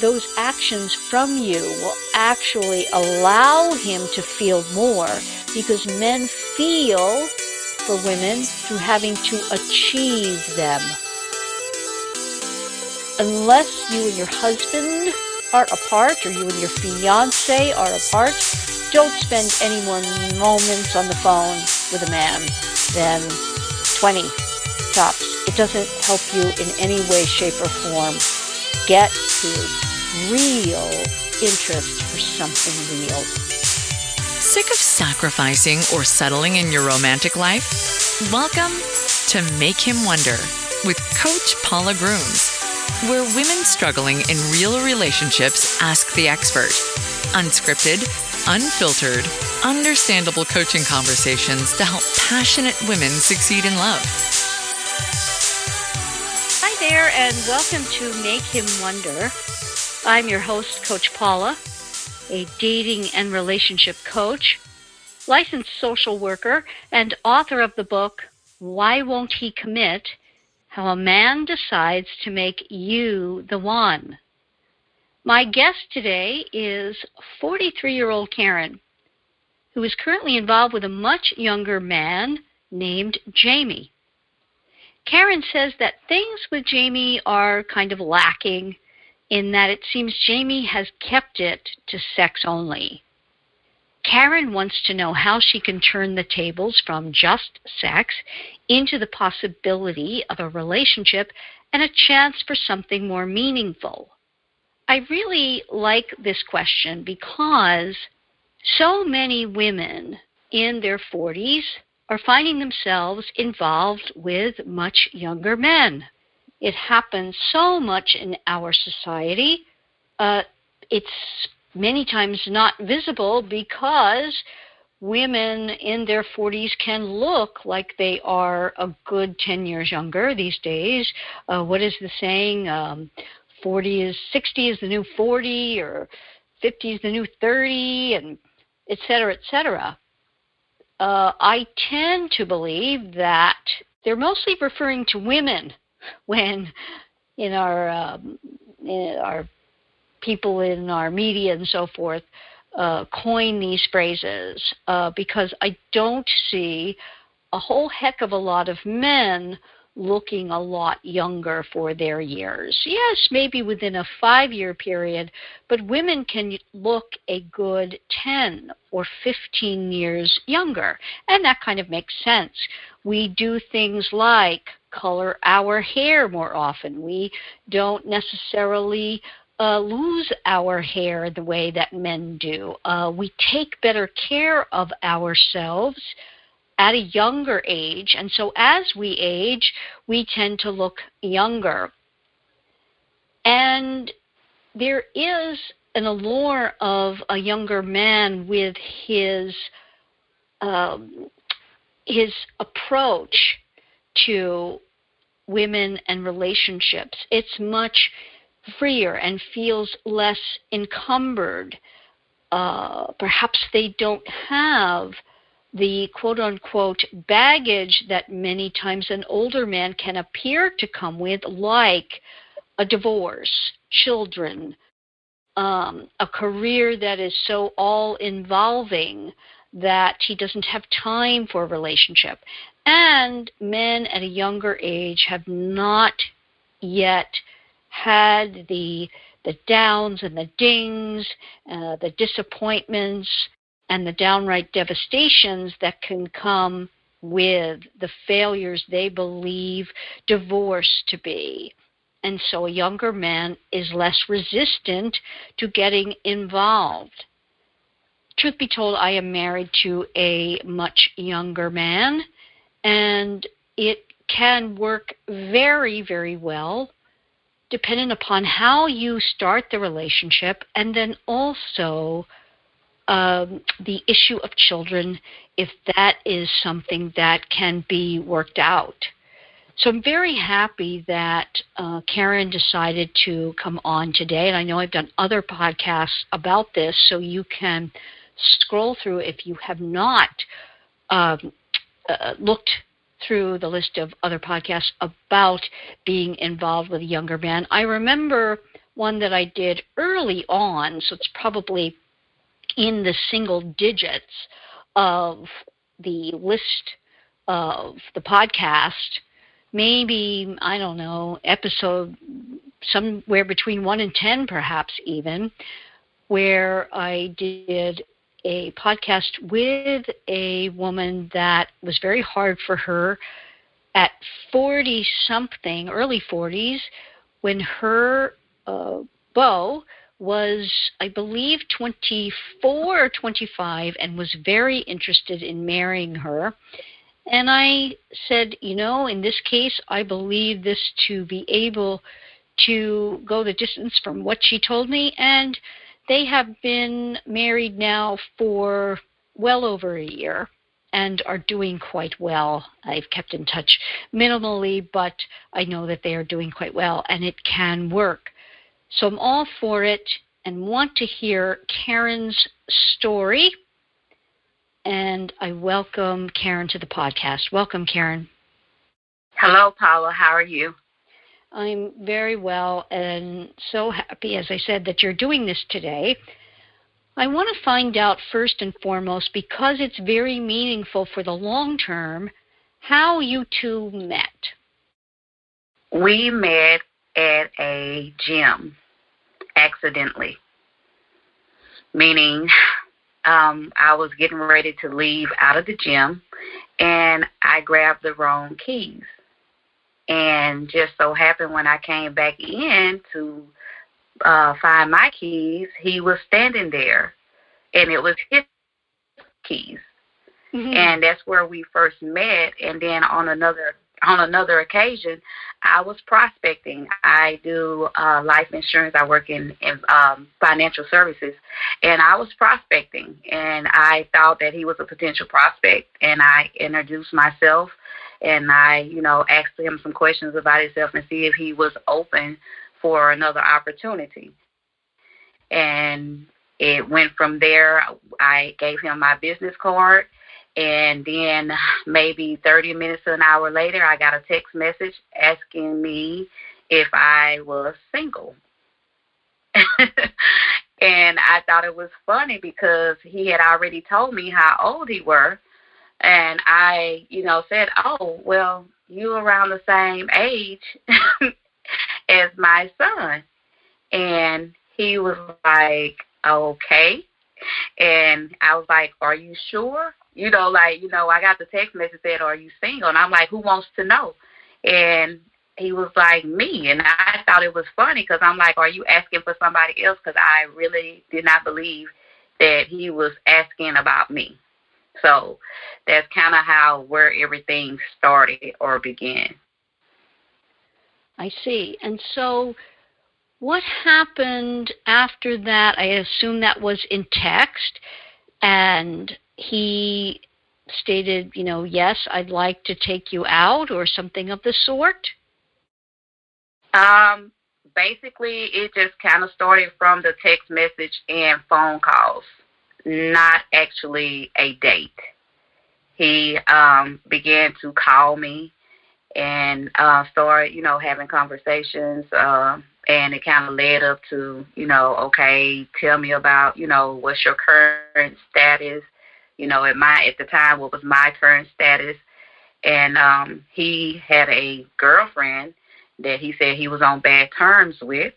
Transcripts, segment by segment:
those actions from you will actually allow him to feel more because men feel for women through having to achieve them. Unless you and your husband are apart or you and your fiance are apart, don't spend any more moments on the phone with a man than 20 tops. It doesn't help you in any way, shape, or form get his real interest for something real. Sick of sacrificing or settling in your romantic life? Welcome to Make Him Wonder with Coach Paula Grooms, where women struggling in real relationships ask the expert. Unscripted, unfiltered, understandable coaching conversations to help passionate women succeed in love. Hi there, and welcome to Make Him Wonder. I'm your host, Coach Paula, a dating and relationship coach, licensed social worker, and author of the book, Why Won't He Commit? How a Man Decides to Make You the One. My guest today is 43 year old Karen, who is currently involved with a much younger man named Jamie. Karen says that things with Jamie are kind of lacking in that it seems Jamie has kept it to sex only. Karen wants to know how she can turn the tables from just sex into the possibility of a relationship and a chance for something more meaningful. I really like this question because so many women in their 40s are finding themselves involved with much younger men. It happens so much in our society. Uh, it's many times not visible because women in their 40s can look like they are a good 10 years younger these days. Uh, what is the saying? Um, 40 is 60 is the new 40, or 50 is the new 30, and et cetera, et cetera. Uh, I tend to believe that they're mostly referring to women when in our um, in our people in our media and so forth uh, coin these phrases uh, because I don't see a whole heck of a lot of men looking a lot younger for their years. Yes, maybe within a five year period, but women can look a good 10 or 15 years younger. And that kind of makes sense. We do things like color our hair more often. We don't necessarily uh, lose our hair the way that men do. Uh, we take better care of ourselves at a younger age. And so as we age, we tend to look younger. And there is an allure of a younger man with his um, his approach to women and relationships. It's much freer and feels less encumbered. Uh, perhaps they don't have the quote unquote baggage that many times an older man can appear to come with, like a divorce, children, um, a career that is so all involving that he doesn't have time for a relationship. And men at a younger age have not yet had the the downs and the dings, uh, the disappointments, and the downright devastations that can come with the failures they believe divorce to be. And so a younger man is less resistant to getting involved. Truth be told, I am married to a much younger man, and it can work very, very well depending upon how you start the relationship and then also um, the issue of children if that is something that can be worked out. So I'm very happy that uh, Karen decided to come on today, and I know I've done other podcasts about this, so you can scroll through if you have not um, uh, looked through the list of other podcasts about being involved with a younger man. I remember one that I did early on, so it's probably in the single digits of the list of the podcast. Maybe, I don't know, episode somewhere between 1 and 10, perhaps even, where I did a podcast with a woman that was very hard for her at 40 something, early 40s, when her uh, beau was, I believe, 24 or 25 and was very interested in marrying her. And I said, you know, in this case, I believe this to be able to go the distance from what she told me. And they have been married now for well over a year and are doing quite well. I've kept in touch minimally, but I know that they are doing quite well and it can work. So I'm all for it and want to hear Karen's story. And I welcome Karen to the podcast. Welcome, Karen. Hello, Paula. How are you? I'm very well and so happy, as I said, that you're doing this today. I want to find out first and foremost, because it's very meaningful for the long term, how you two met. We met at a gym accidentally, meaning um, I was getting ready to leave out of the gym and I grabbed the wrong keys. And just so happened when I came back in to uh, find my keys, he was standing there, and it was his keys. Mm-hmm. And that's where we first met. And then on another on another occasion, I was prospecting. I do uh, life insurance. I work in, in um, financial services, and I was prospecting. And I thought that he was a potential prospect, and I introduced myself and I, you know, asked him some questions about himself and see if he was open for another opportunity. And it went from there. I gave him my business card, and then maybe 30 minutes to an hour later, I got a text message asking me if I was single. and I thought it was funny because he had already told me how old he were and I, you know, said, "Oh, well, you around the same age as my son." And he was like, "Okay." And I was like, "Are you sure?" You know, like, you know, I got the text message that "Are you single?" And I'm like, "Who wants to know?" And he was like me and i thought it was funny because i'm like are you asking for somebody else because i really did not believe that he was asking about me so that's kind of how where everything started or began. I see. And so what happened after that? I assume that was in text and he stated, you know, yes, I'd like to take you out or something of the sort? Um, basically, it just kind of started from the text message and phone calls not actually a date. He um, began to call me and uh, started, you know, having conversations. Uh, and it kind of led up to, you know, okay, tell me about, you know, what's your current status? You know, at my at the time, what was my current status? And um, he had a girlfriend that he said he was on bad terms with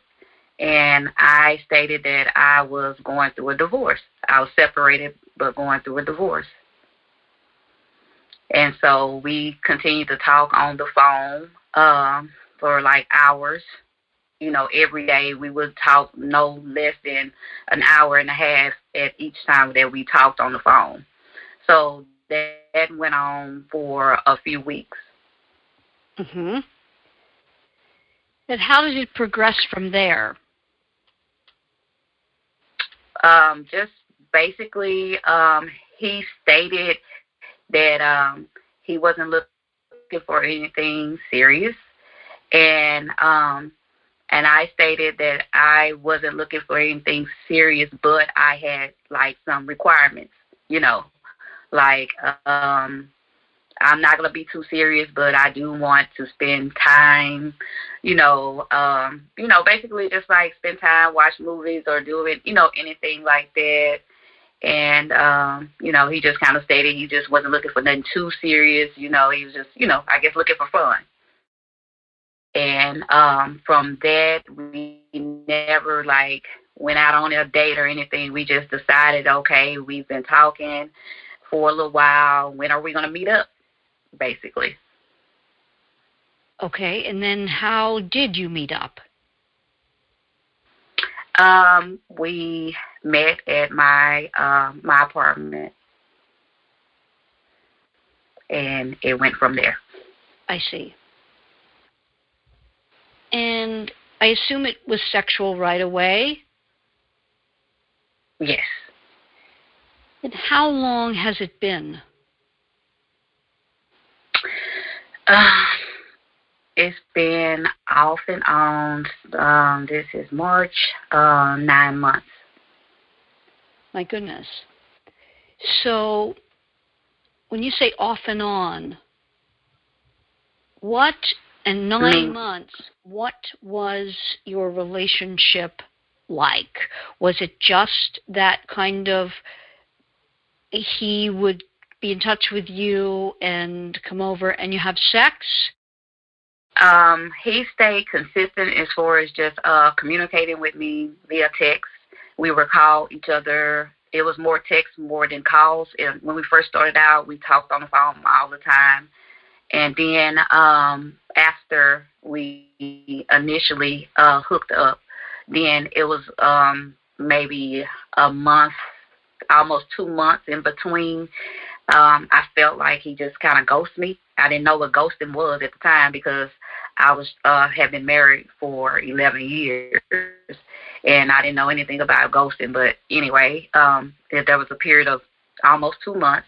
and I stated that I was going through a divorce. I was separated, but going through a divorce. And so we continued to talk on the phone um, for like hours. You know, every day we would talk no less than an hour and a half at each time that we talked on the phone. So that went on for a few weeks. Mhm. And how did it progress from there? Um, just basically um, he stated that um, he wasn't looking for anything serious, and um, and I stated that I wasn't looking for anything serious, but I had like some requirements, you know, like um, I'm not gonna be too serious, but I do want to spend time, you know, um, you know, basically just like spend time, watch movies or do it, you know, anything like that. And um, you know, he just kind of stated he just wasn't looking for nothing too serious. You know, he was just, you know, I guess looking for fun. And um, from that, we never like went out on a date or anything. We just decided, okay, we've been talking for a little while. When are we going to meet up? Basically. Okay, and then how did you meet up? Um, we met at my um, my apartment, and it went from there. I see. And I assume it was sexual right away. Yes. And how long has it been? Uh, it's been off and on. Um, this is March, uh, nine months. My goodness. So, when you say off and on, what, in 9 mm. months, what was your relationship like? Was it just that kind of he would be in touch with you and come over and you have sex? Um, he stayed consistent as far as just uh, communicating with me via text. We would call each other. It was more text more than calls. And when we first started out, we talked on the phone all the time. And then um, after we initially uh, hooked up, then it was um, maybe a month, almost two months in between. Um, I felt like he just kind of ghosted me. I didn't know what ghosting was at the time because I was uh, had been married for 11 years, and I didn't know anything about ghosting. But anyway, um, there was a period of almost two months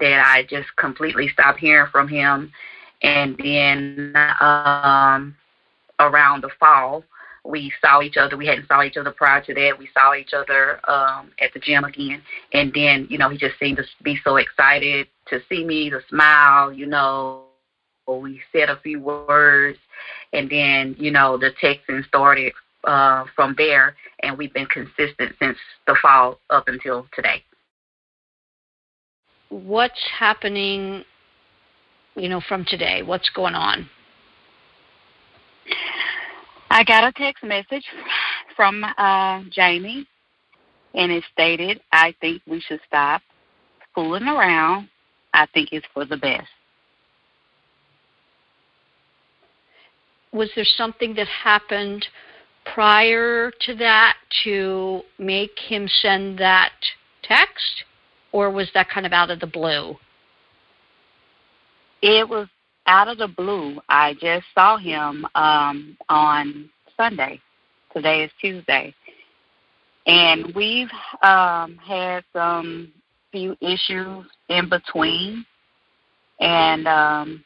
that I just completely stopped hearing from him, and then um, around the fall, we saw each other. We hadn't saw each other prior to that. We saw each other um, at the gym again, and then you know he just seemed to be so excited to see me, to smile. You know, we said a few words, and then you know the texting started uh, from there, and we've been consistent since the fall up until today. What's happening? You know, from today, what's going on? I got a text message from uh, Jamie, and it stated, I think we should stop fooling around. I think it's for the best. Was there something that happened prior to that to make him send that text, or was that kind of out of the blue? It was out of the blue, I just saw him um, on Sunday. Today is Tuesday. And we've um, had some few issues in between. And um,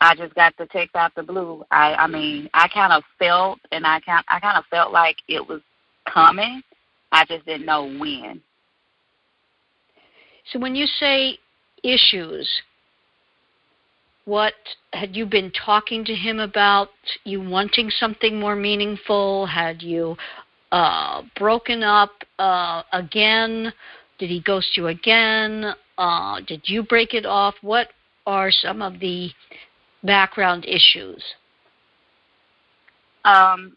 I just got the text out the blue. I, I mean, I kind of felt, and I kind, I kind of felt like it was coming. I just didn't know when. So when you say issues, what had you been talking to him about? You wanting something more meaningful? Had you uh broken up uh again? Did he ghost you again? Uh did you break it off? What are some of the background issues? Um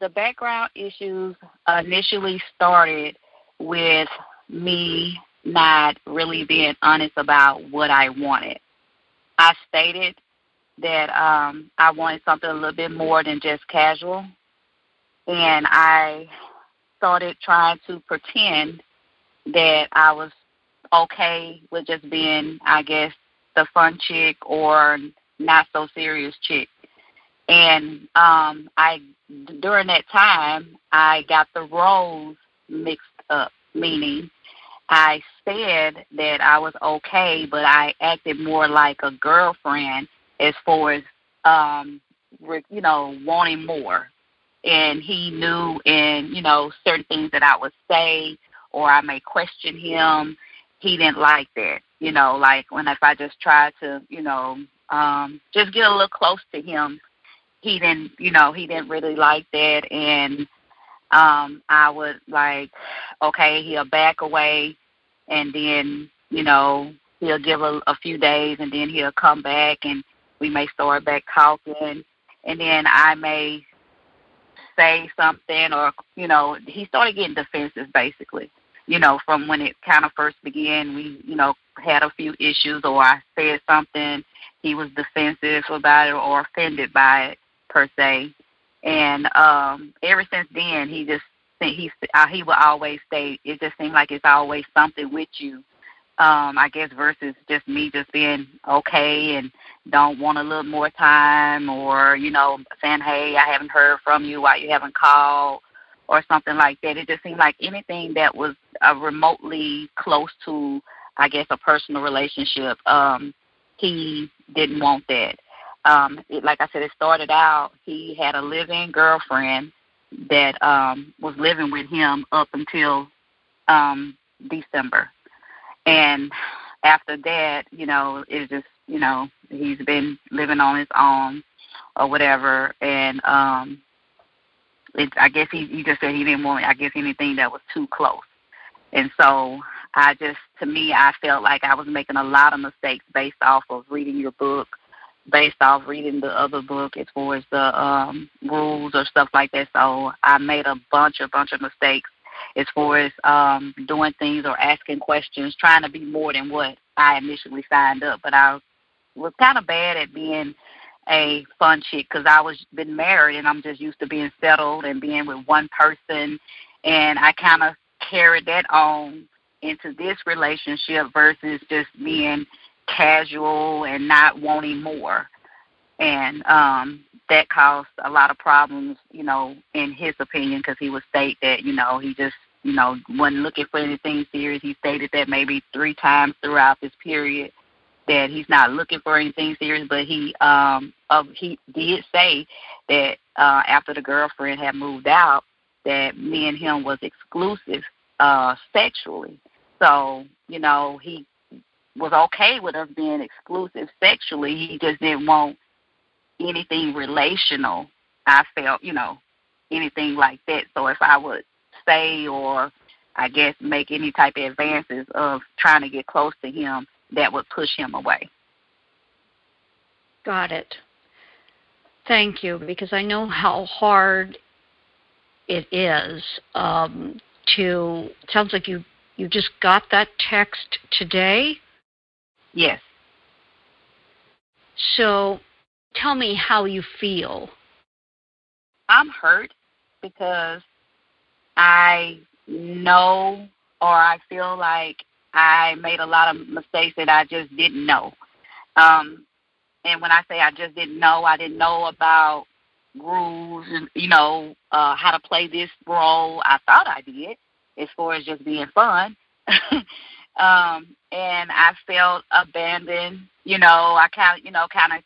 the background issues initially started with me not really being honest about what I wanted I stated that um, I wanted something a little bit more than just casual, and I started trying to pretend that I was okay with just being, I guess, the fun chick or not so serious chick. And um, I, during that time, I got the roles mixed up, meaning I said that I was okay, but I acted more like a girlfriend as far as um you know wanting more. And he knew, and you know certain things that I would say, or I may question him, he didn't like that. You know, like when if I just tried to, you know, um, just get a little close to him, he didn't, you know, he didn't really like that, and um, I would like, okay, he'll back away, and then, you know, he'll give a, a few days, and then he'll come back, and we may start back talking, and then I may say something, or you know, he started getting defensive, basically you know, from when it kind of first began, we, you know, had a few issues or I said something, he was defensive about it or offended by it per se. And um ever since then, he just he uh, he will always say it just seemed like it's always something with you. Um, I guess versus just me just being okay and don't want a little more time or, you know, saying, Hey, I haven't heard from you, why you haven't called or something like that. It just seemed like anything that was uh, remotely close to, I guess, a personal relationship. Um, he didn't want that. Um, it, like I said, it started out. He had a living girlfriend that um, was living with him up until um, December, and after that, you know, it just, you know, he's been living on his own or whatever, and um, it, I guess he, he just said he didn't want, I guess, anything that was too close. And so I just, to me, I felt like I was making a lot of mistakes based off of reading your book, based off reading the other book as far as the um, rules or stuff like that. So I made a bunch, a bunch of mistakes as far as um, doing things or asking questions, trying to be more than what I initially signed up. But I was kind of bad at being a fun chick because I was been married and I'm just used to being settled and being with one person, and I kind of carried that on into this relationship versus just being casual and not wanting more, and um that caused a lot of problems, you know, in his opinion because he would state that you know he just you know wasn't looking for anything serious. He stated that maybe three times throughout this period that he's not looking for anything serious, but he um uh, he did say that uh after the girlfriend had moved out that me and him was exclusive uh sexually. So, you know, he was okay with us being exclusive sexually. He just didn't want anything relational. I felt, you know, anything like that. So if I would say or I guess make any type of advances of trying to get close to him, that would push him away. Got it. Thank you, because I know how hard it is um, to. Sounds like you you just got that text today. Yes. So, tell me how you feel. I'm hurt because I know or I feel like I made a lot of mistakes that I just didn't know. Um, and when I say I just didn't know, I didn't know about rules and you know uh, how to play this role. I thought I did, as far as just being fun. um, and I felt abandoned. You know, I kind of you know kind of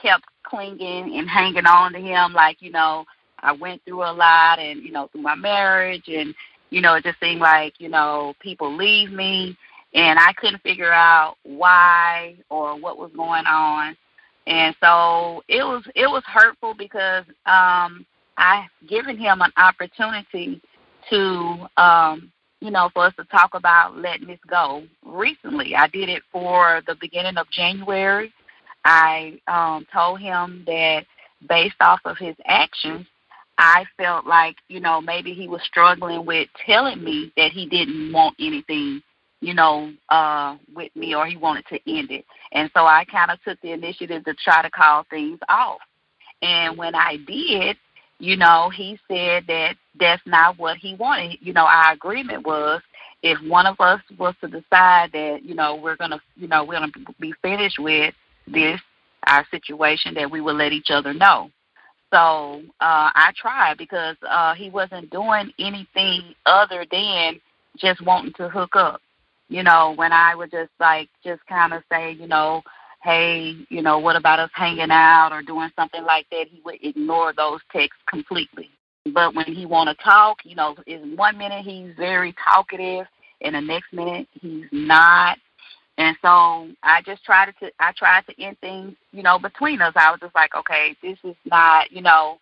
kept clinging and hanging on to him, like you know I went through a lot, and you know through my marriage and you know, it just seemed like, you know, people leave me and I couldn't figure out why or what was going on. And so it was it was hurtful because um I given him an opportunity to um you know, for us to talk about letting this go recently. I did it for the beginning of January. I um told him that based off of his actions I felt like, you know, maybe he was struggling with telling me that he didn't want anything, you know, uh, with me or he wanted to end it. And so I kind of took the initiative to try to call things off. And when I did, you know, he said that that's not what he wanted. You know, our agreement was if one of us was to decide that, you know, we're going to, you know, we're going to be finished with this, our situation, that we would let each other know. So uh, I tried because uh, he wasn't doing anything other than just wanting to hook up. You know, when I would just like just kind of say, you know, hey, you know, what about us hanging out or doing something like that, he would ignore those texts completely. But when he want to talk, you know, in one minute he's very talkative, and the next minute he's not. And so I just tried to I tried to end things, you know, between us. I was just like, okay, this is not, you know,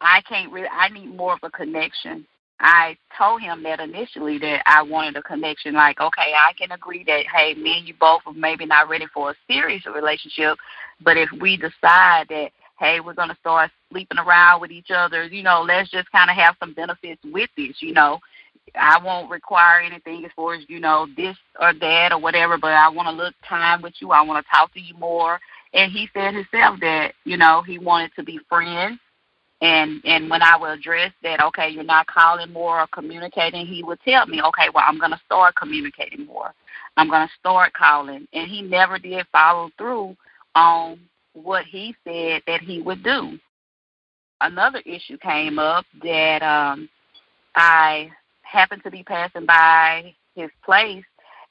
I can't really I need more of a connection. I told him that initially that I wanted a connection. Like, okay, I can agree that hey, me and you both are maybe not ready for a serious relationship, but if we decide that hey, we're gonna start sleeping around with each other, you know, let's just kind of have some benefits with this, you know. I won't require anything as far as you know this or that or whatever, but I want to look time with you. I want to talk to you more. And he said himself that you know he wanted to be friends and and when I would address that, okay, you're not calling more or communicating, he would tell me, okay, well, I'm to start communicating more. I'm to start calling, and he never did follow through on what he said that he would do. Another issue came up that um, I happened to be passing by his place,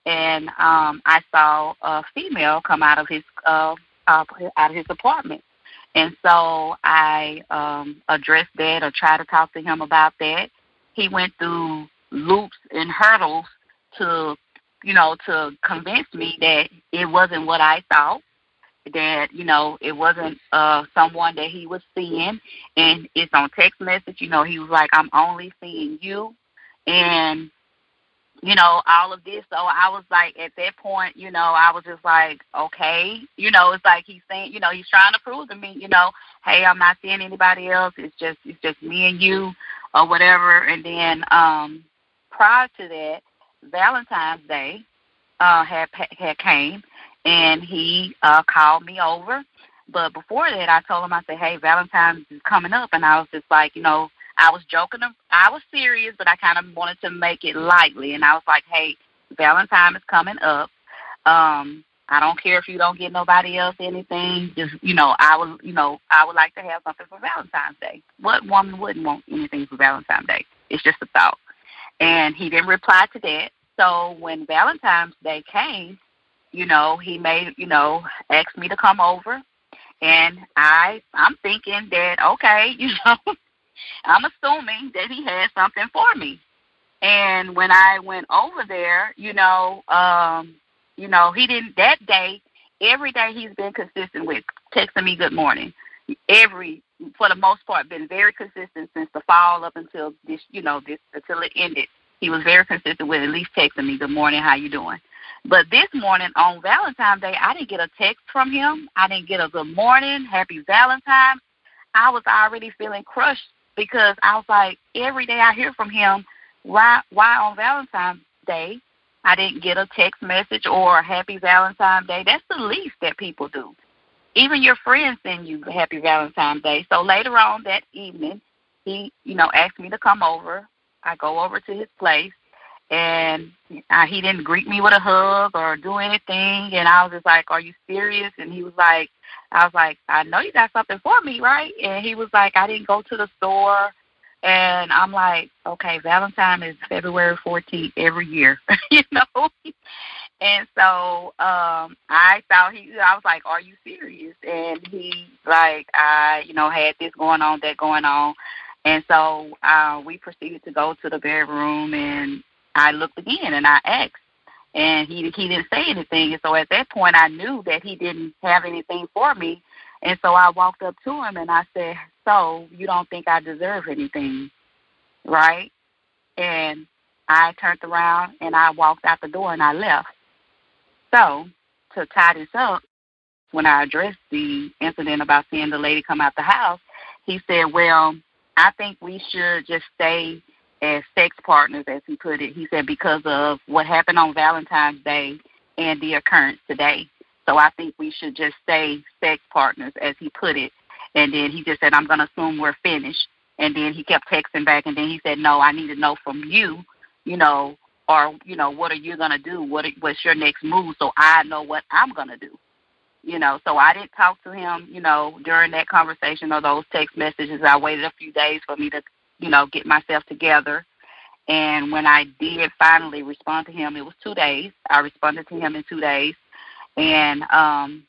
and um, I saw a female come out of his uh, uh, out of his apartment and so I um, addressed that or tried to talk to him about that. He went through loops and hurdles to, you know, to convince me that it wasn't what I thought, that, you know, it wasn't uh, someone that he was seeing. And it's on text message, you know, he was like, I'm only seeing you. And you know, all of this. So I was like, at that point, you know, I was just like, okay, you know, it's like he's saying, you know, he's trying to prove to me, you know, hey, I'm not seeing anybody else. It's just, it's just me and you, or whatever. And then um prior to that, Valentine's Day uh had had came, and he uh called me over. But before that, I told him, I said, hey, Valentine's is coming up, and I was just like, you know, I was joking. I was serious, but I kind of wanted to make it lightly. And I was like, hey, Valentine is coming up. Um, I don't care if you don't get nobody else anything. Just you know, I would you know, I would like to have something for Valentine's Day. What woman wouldn't want anything for Valentine's Day? It's just a thought. And he didn't reply to that. So when Valentine's Day came, you know, he made you know, asked me to come over and I I'm thinking that okay, you know, I'm assuming that he had something for me. And when I went over there, you know, um, you know, he didn't that day. Every day he's been consistent with texting me good morning. Every, for the most part, been very consistent since the fall up until this, you know, this until it ended. He was very consistent with at least texting me good morning, how you doing. But this morning on Valentine's Day, I didn't get a text from him. I didn't get a good morning, happy Valentine. I was already feeling crushed because I was like, every day I hear from him, why why on Valentine's Day I didn't get a text message or a happy Valentine's Day? That's the least that people do. Even your friends send you happy Valentine's Day. So later on that evening, he, you know, asked me to come over. I go over to his place and uh, he didn't greet me with a hug or do anything and I was just like, "Are you serious?" And he was like, I was like, I know you got something for me, right? And he was like, I didn't go to the store. And I'm like, okay, Valentine is February 14th every year, you know? and so um I thought he I was like, Are you serious? And he like I, you know, had this going on, that going on. And so uh we proceeded to go to the bedroom and I looked again and I asked and he he didn't say anything. And so at that point, I knew that he didn't have anything for me. And so I walked up to him and I said, "So you don't think I deserve anything, right?" And I turned around and I walked out the door and I left. So to tie this up, when I addressed the incident about seeing the lady come out the house, he said, "Well, I think we should just stay as sex partners, as he put it. He said because of what happened on Valentine's Day and the occurrence today. So I think we should just say sex partners, as he put it. And then he just said, I'm going to assume we're finished. And then he kept texting back, and then he said, No, I need to know from you, you know, or you know, what are you going to do? What what's your next move, so I know what I'm going to do. You know, so I didn't talk to him, you know, during that conversation or those text messages. I waited a few days for me to you know, get myself together. And when I did finally respond to him, it was two days. I responded to him in two days. And um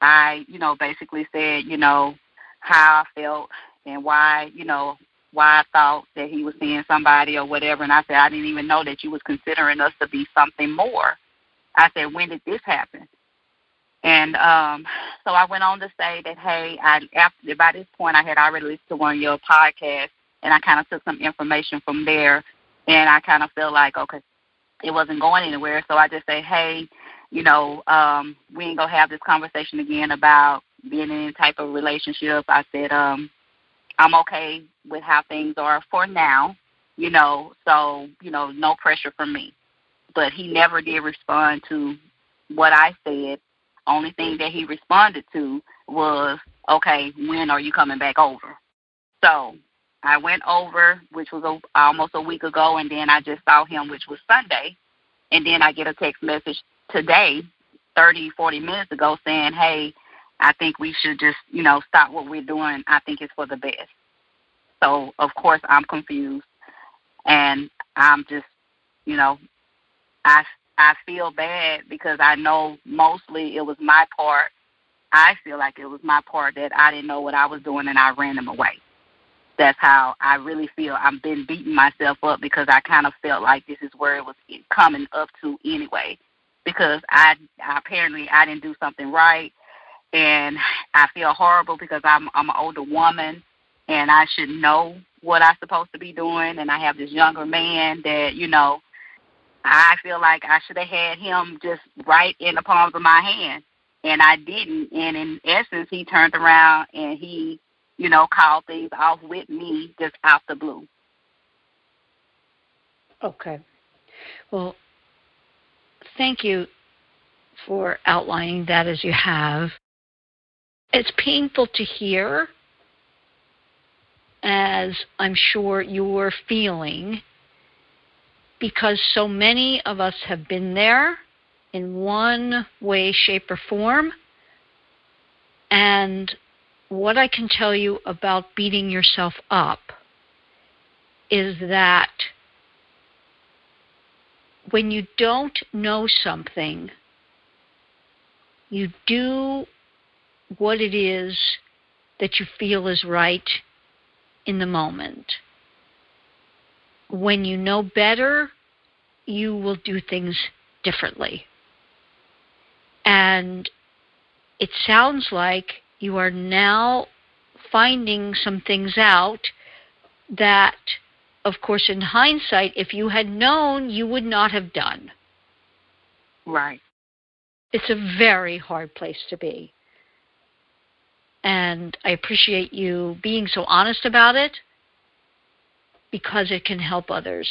I, you know, basically said, you know, how I felt and why, you know, why I thought that he was seeing somebody or whatever. And I said, I didn't even know that you was considering us to be something more. I said, when did this happen? And um, so I went on to say that, hey, I after by this point I had already listened to one of your podcasts, and I kind of took some information from there, and I kind of felt like, okay, it wasn't going anywhere. So I just say, hey, you know, um, we ain't gonna have this conversation again about being in any type of relationship. I said, um, I'm okay with how things are for now, you know, so, you know, no pressure from me. But he never did respond to what I said only thing that he responded to was, okay, when are you coming back over? So I went over, which was a, almost a week ago, and then I just saw him, which was Sunday. And then I get a text message today, 30, 40 minutes ago, saying, hey, I think we should just, you know, stop what we're doing. I think it's for the best. So, of course, I'm confused. And I'm just, you know, I I feel bad because I know mostly it was my part. I feel like it was my part that I didn't know what I was doing and I ran him away. That's how I really feel. I've been beating myself up because I kind of felt like this is where it was coming up to anyway. Because I, apparently I didn't do something right, and I feel horrible because I'm I'm an older woman, and I should know what I'm supposed to be doing, and I have this younger man that you know I feel like I should have had him just right in the palms of my hand, and I didn't. And in essence, he turned around and he, you know, call things off with me just out the blue. Okay. Well, thank you for outlining that as you have. It's painful to hear, as I'm sure you're feeling because so many of us have been there in one way, shape, or form. And what I can tell you about beating yourself up is that when you don't know something, you do what it is that you feel is right in the moment when you know better, you will do things differently. And it sounds like you are now finding some things out that, of course, in hindsight, if you had known, you would not have done. Right. It's a very hard place to be. And I appreciate you being so honest about it because it can help others.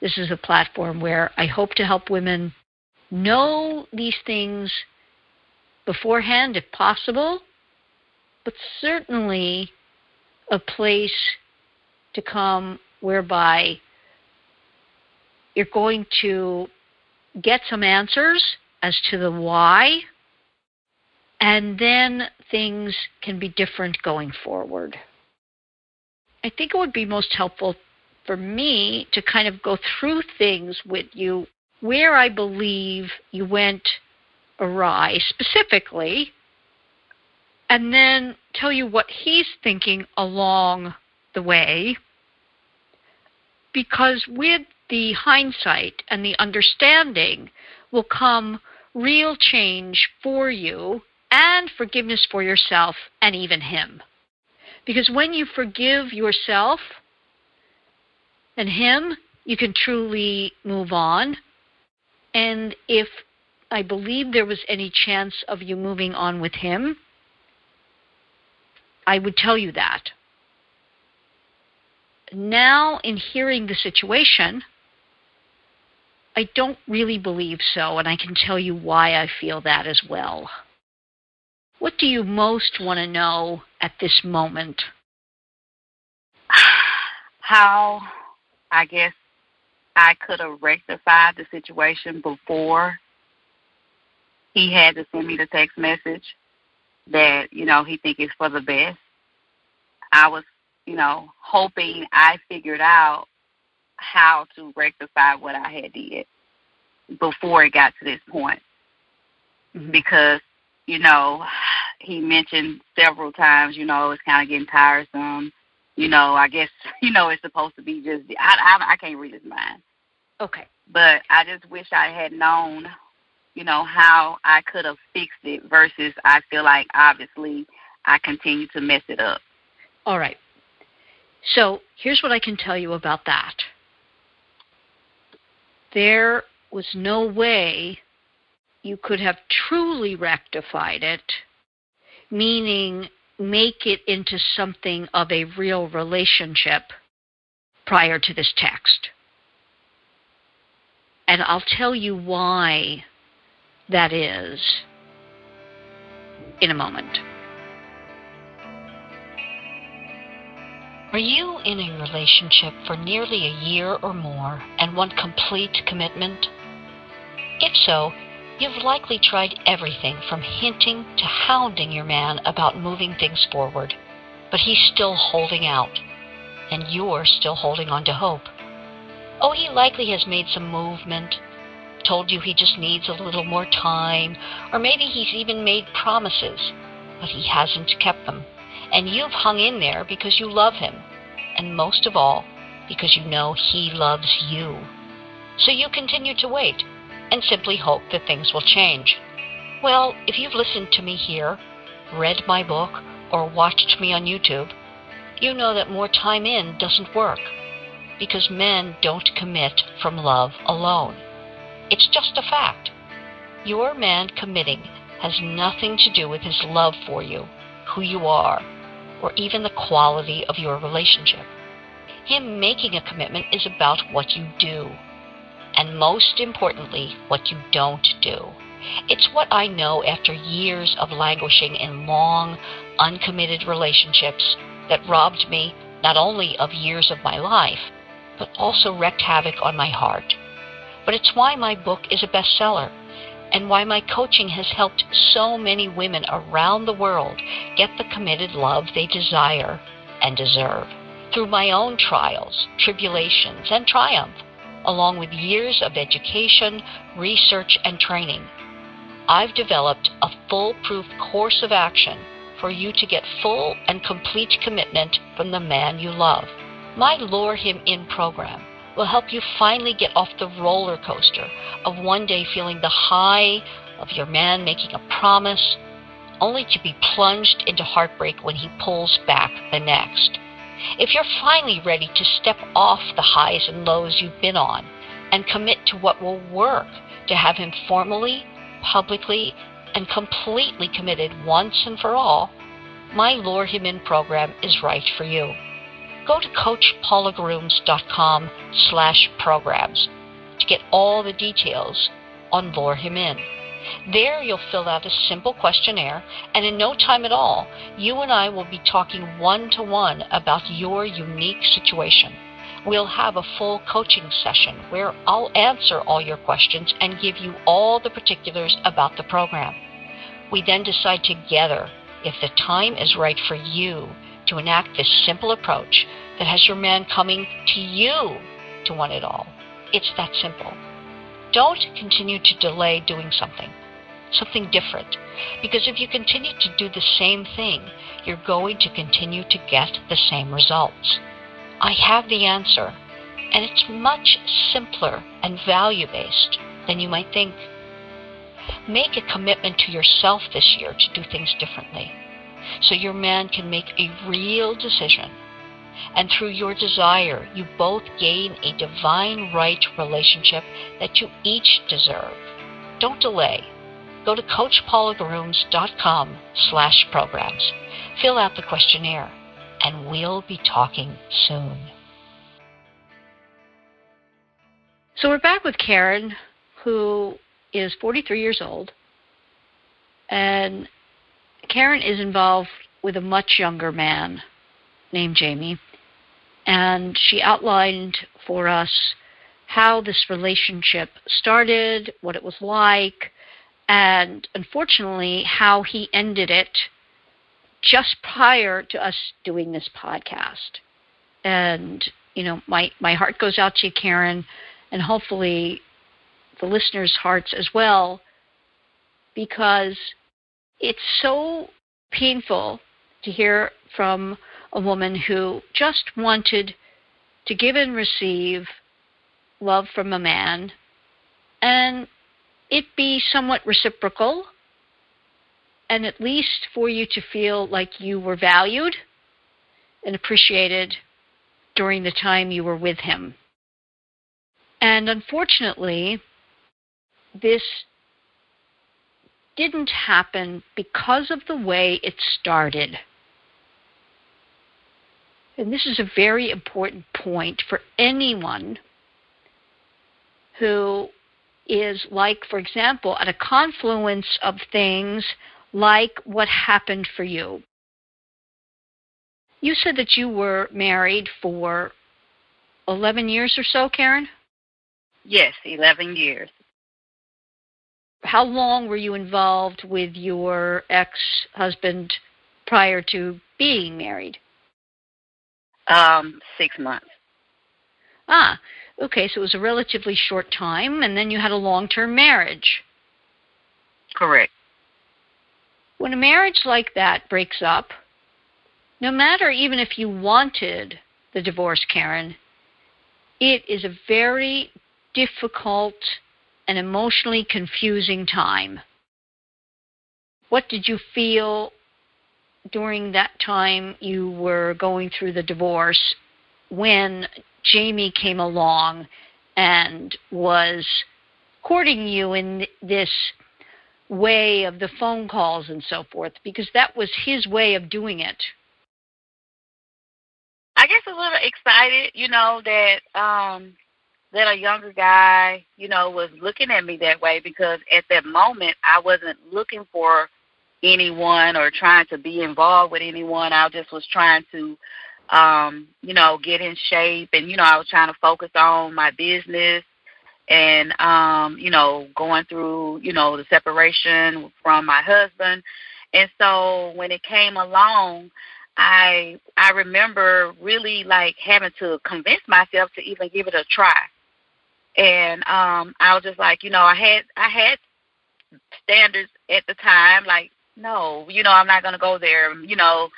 This is a platform where I hope to help women know these things beforehand if possible, but certainly a place to come whereby you're going to get some answers as to the why, and then things can be different going forward. I think it would be most helpful for me to kind of go through things with you where I believe you went awry specifically, and then tell you what he's thinking along the way. Because with the hindsight and the understanding will come real change for you and forgiveness for yourself and even him. Because when you forgive yourself and Him, you can truly move on. And if I believe there was any chance of you moving on with Him, I would tell you that. Now, in hearing the situation, I don't really believe so, and I can tell you why I feel that as well. What do you most want to know at this moment? How, I guess, I could have rectified the situation before he had to send me the text message that, you know, he think is for the best. I was, you know, hoping I figured out how to rectify what I had did before it got to this point. Mm-hmm. Because you know, he mentioned several times, you know, it's kind of getting tiresome. you know, I guess you know it's supposed to be just. I I, I can't read his mind. Okay. But I just wish I had known, you know, how I could have fixed it. Versus, I feel like obviously I continue to mess it up. All right. So here's what I can tell you about that. There was no way you could have truly rectified it, meaning make it into something of a real relationship prior to this text. And I'll tell you why that is in a moment. Are you in a relationship for nearly a year or more and want complete commitment? If so, you've likely tried everything from hinting to hounding your man about moving things forward, but he's still holding out, and you're still holding on to hope. Oh, he likely has made some movement, told you he just needs a little more time, or maybe he's even made promises, but he hasn't kept them and you've hung in there because you love him, and most of all, because you know he loves you. So you continue to wait and simply hope that things will change. Well, if you've listened to me here, read my book, or watched me on YouTube, you know that more time in doesn't work because men don't commit from love alone. It's just a fact. Your man committing has nothing to do with his love for you, who you are, or even the quality of your relationship. Him making a commitment is about what you do, and most importantly, what you don't do. It's what I know after years of languishing in long, uncommitted relationships that robbed me not only of years of my life, but also wreaked havoc on my heart. But it's why my book is a bestseller and why my coaching has helped so many women around the world get the committed love they desire and deserve. Through my own trials, tribulations, and triumph, along with years of education, research, and training, I've developed a foolproof course of action for you to get full and complete commitment from the man you love. My Lure Him In program will help you finally get off the roller coaster of one day feeling the high of your man making a promise, only to be plunged into heartbreak when he pulls back the next. If you're finally ready to step off the highs and lows you've been on and commit to what will work to have him formally, publicly, and completely committed once and for all, my Lure Him In program is right for you go to coachpaulagrooms.com slash programs to get all the details on Lure Him In. There you'll fill out a simple questionnaire, and in no time at all, you and I will be talking one to one about your unique situation. We'll have a full coaching session where I'll answer all your questions and give you all the particulars about the program. We then decide together if the time is right for you enact this simple approach that has your man coming to you to want it all. It's that simple. Don't continue to delay doing something, something different, because if you continue to do the same thing, you're going to continue to get the same results. I have the answer, and it's much simpler and value based than you might think. Make a commitment to yourself this year to do things differently so your man can make a real decision. And through your desire, you both gain a divine right relationship that you each deserve. Don't delay. Go to CoachPaulagrooms.com slash programs. Fill out the questionnaire, and we'll be talking soon. So we're back with Karen, who is 43 years old, and Karen is involved with a much younger man named Jamie, and she outlined for us how this relationship started, what it was like, and unfortunately, how he ended it just prior to us doing this podcast. And, you know, my, my heart goes out to you, Karen, and hopefully the listeners' hearts as well, because it's so painful to hear from a woman who just wanted to give and receive love from a man and it be somewhat reciprocal and at least for you to feel like you were valued and appreciated during the time you were with him. And unfortunately, this didn't happen because of the way it started. And this is a very important point for anyone who is like, for example, at a confluence of things like what happened for you. You said that you were married for 11 years or so, Karen? Yes, 11 years. How long were you involved with your ex husband prior to being married? Um, six months. Ah, okay, so it was a relatively short time, and then you had a long term marriage. Correct. When a marriage like that breaks up, no matter even if you wanted the divorce, Karen, it is a very difficult and emotionally confusing time. What did you feel during that time you were going through the divorce when Jamie came along and was courting you in this way of the phone calls and so forth because that was his way of doing it. I guess a little excited, you know, that um that a younger guy, you know, was looking at me that way because at that moment I wasn't looking for anyone or trying to be involved with anyone. I just was trying to um, you know, get in shape and you know, I was trying to focus on my business and um, you know, going through, you know, the separation from my husband. And so when it came along, I I remember really like having to convince myself to even give it a try. And um I was just like, you know, I had I had standards at the time like no, you know, I'm not to go there, you know,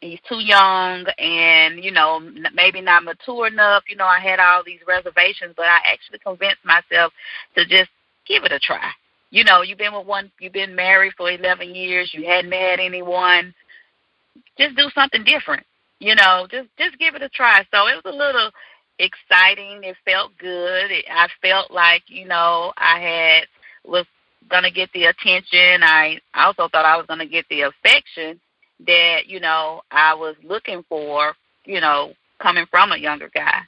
he's too young and you know maybe not mature enough you know i had all these reservations but i actually convinced myself to just give it a try. You know you've been with one you've been married for 11 years you hadn't had anyone just do something different you know just just give it a try. So it was a little exciting it felt good it, i felt like you know i had was going to get the attention i also thought i was going to get the affection that you know I was looking for, you know, coming from a younger guy.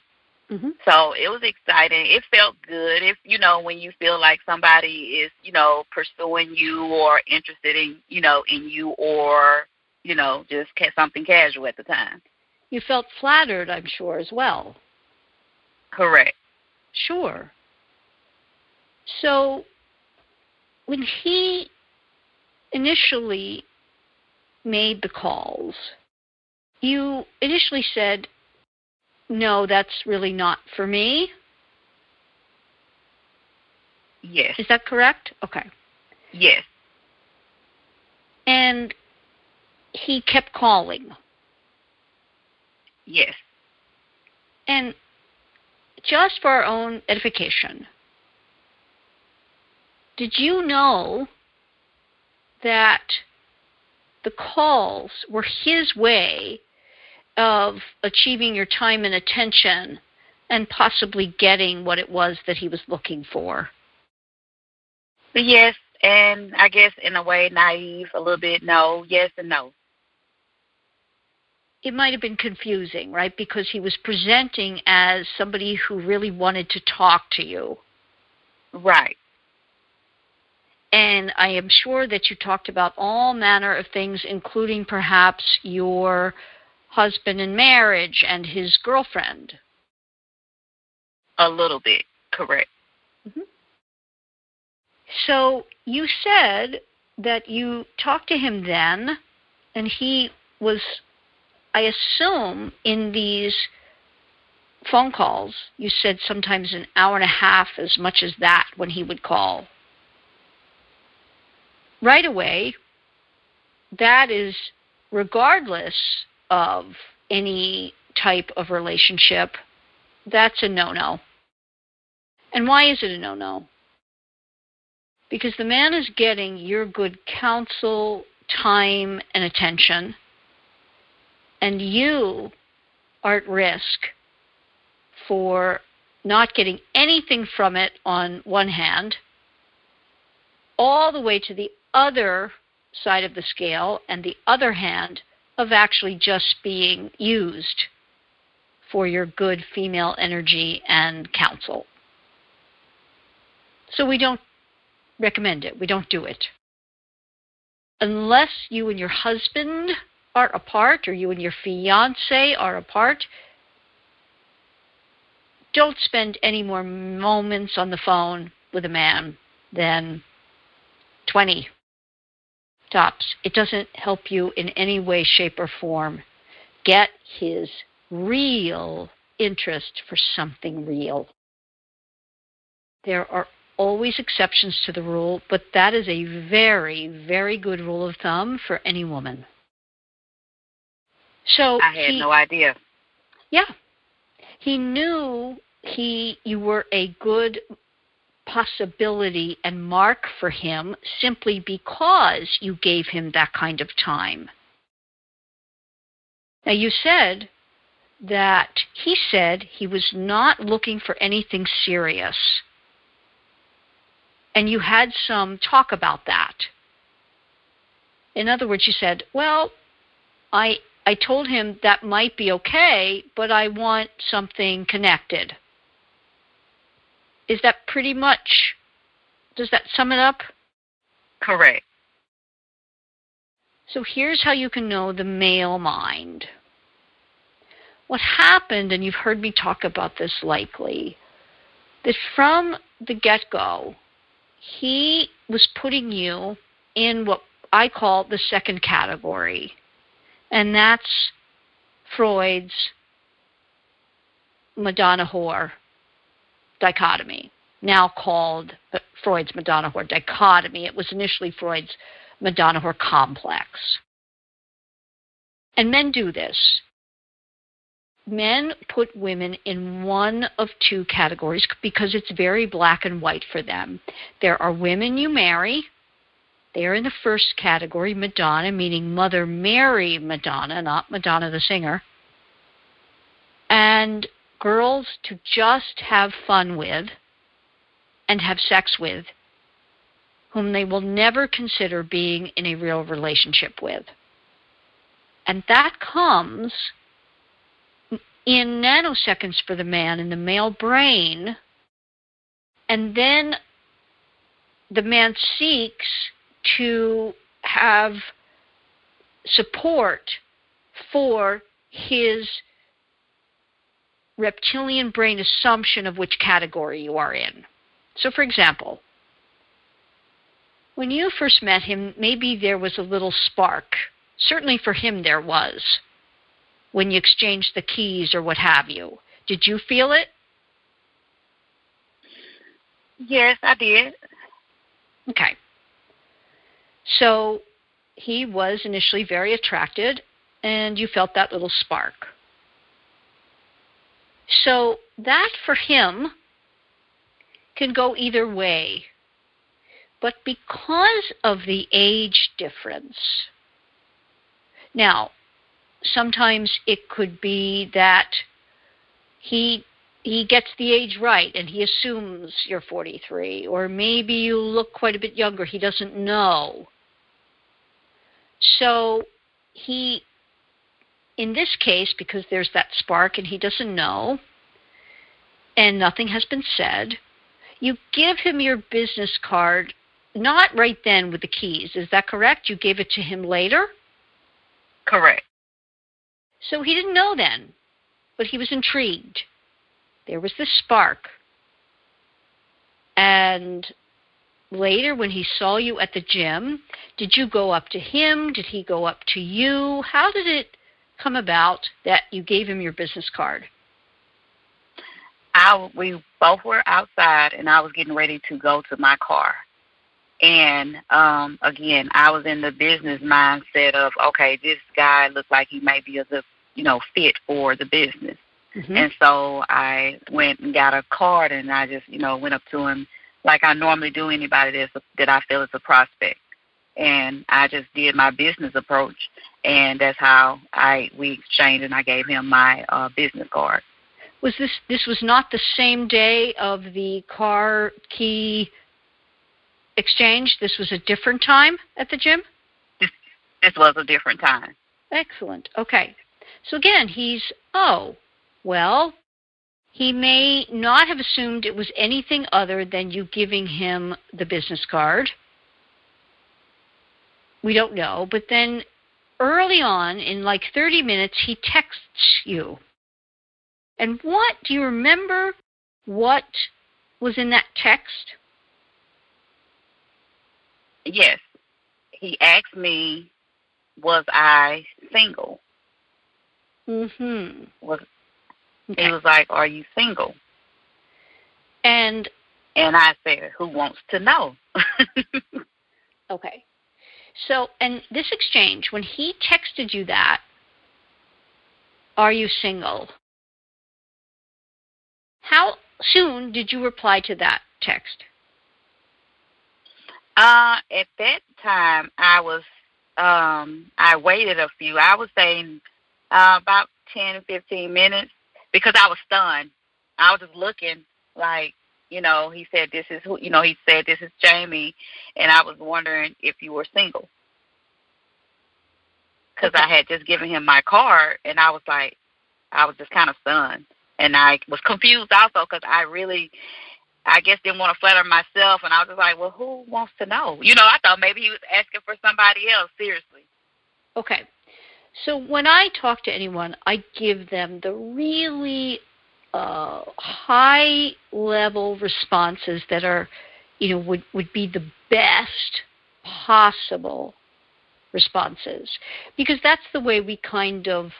Mm-hmm. So it was exciting. It felt good. If you know when you feel like somebody is, you know, pursuing you or interested in, you know, in you or, you know, just something casual at the time. You felt flattered, I'm sure, as well. Correct. Sure. So when he initially made the calls, you initially said, no, that's really not for me. Yes. Is that correct? Okay. Yes. And he kept calling. Yes. And just for our own edification, did you know that the calls were his way of achieving your time and attention and possibly getting what it was that he was looking for. Yes, and I guess in a way naive a little bit. No, yes and no. It might have been confusing, right? Because he was presenting as somebody who really wanted to talk to you. Right. And I am sure that you talked about all manner of things, including perhaps your husband in marriage and his girlfriend. A little bit, correct. Mm-hmm. So you said that you talked to him then, and he was, I assume, in these phone calls, you said sometimes an hour and a half, as much as that, when he would call right away, that is regardless of any type of relationship, that's a no no. And why is it a no no? Because the man is getting your good counsel, time, and attention, and you are at risk for not getting anything from it on one hand, all the way to the other side of the scale, and the other hand of actually just being used for your good female energy and counsel. So we don't recommend it. We don't do it. Unless you and your husband are apart or you and your fiance are apart, don't spend any more moments on the phone with a man than 20 tops. It doesn't help you in any way, shape, or form. Get his real interest for something real. There are always exceptions to the rule, but that is a very, very good rule of thumb for any woman. So I had he, no idea. Yeah. He knew he you were a good possibility and mark for him simply because you gave him that kind of time. Now, you said that he said he was not looking for anything serious. And you had some talk about that. In other words, you said, Well, I, I told him that might be okay, but I want something connected. Is that pretty much, does that sum it up? Correct. So here's how you can know the male mind. What happened, and you've heard me talk about this likely, that from the get go, he was putting you in what I call the second category, and that's Freud's Madonna whore dichotomy, now called uh, Freud's Madonna whore dichotomy. It was initially Freud's Madonna whore complex. And men do this. Men put women in one of two categories because it's very black and white for them. There are women you marry. They are in the first category, Madonna, meaning Mother Mary Madonna, not Madonna the singer. And girls to just have fun with and have sex with, whom they will never consider being in a real relationship with. And that comes in nanoseconds for the man in the male brain. And then the man seeks to have support for his reptilian brain assumption of which category you are in. So, for example, when you first met him, maybe there was a little spark. Certainly for him, there was when you exchanged the keys or what have you. Did you feel it? Yes, I did. Okay. So he was initially very attracted, and you felt that little spark. So that for him can go either way. But because of the age difference, now, sometimes it could be that he he gets the age right and he assumes you're 43 or maybe you look quite a bit younger he doesn't know so he in this case, because there's that spark and he doesn't know, and nothing has been said, you give him your business card not right then with the keys. Is that correct? You gave it to him later? Correct. So he didn't know then, but he was intrigued. There was this spark. And later, when he saw you at the gym, did you go up to him? Did he go up to you? How did it come about that you gave him your business card? I we both were outside, and I was getting ready to go to my car. And um, again, I was in the business mindset of, okay, this guy looks like he may be a good, you know, fit for the business. Mm-hmm. And so I went and got a card, and I just, you know, went up to him like I normally do anybody that's, that I feel is a prospect. And I just did my business approach, and that's how I we exchanged, and I gave him my uh, business card. Was this this was not the same day of the car key exchange? This was a different time at the gym. This this was a different time. Excellent. Okay. So again, he's oh, well, he may not have assumed it was anything other than you giving him the business card. We don't know, but then early on in like 30 minutes he texts you. And what do you remember what was in that text? Yes. He asked me was I single? Mhm. Was Okay. he was like, "Are you single?" and And I said, "Who wants to know?" Okay. So, and this exchange, when he texted you that, are you single? How soon did you reply to that text? uh, at that time, I was um, I waited a few. I was saying uh, about ten, fifteen minutes because I was stunned. I was just looking like, you know, he said this is who, you know, he said this is Jamie, and I was wondering if you were single because I had just given him my card, and I was like, I was just kind of stunned, and I was confused also because I really. I guess didn't want to flatter myself, and I was just like, "Well, who wants to know?" You know, I thought maybe he was asking for somebody else. Seriously. Okay. So when I talk to anyone, I give them the really uh, high level responses that are, you know, would, would be the best possible responses. Because that's the way we kind of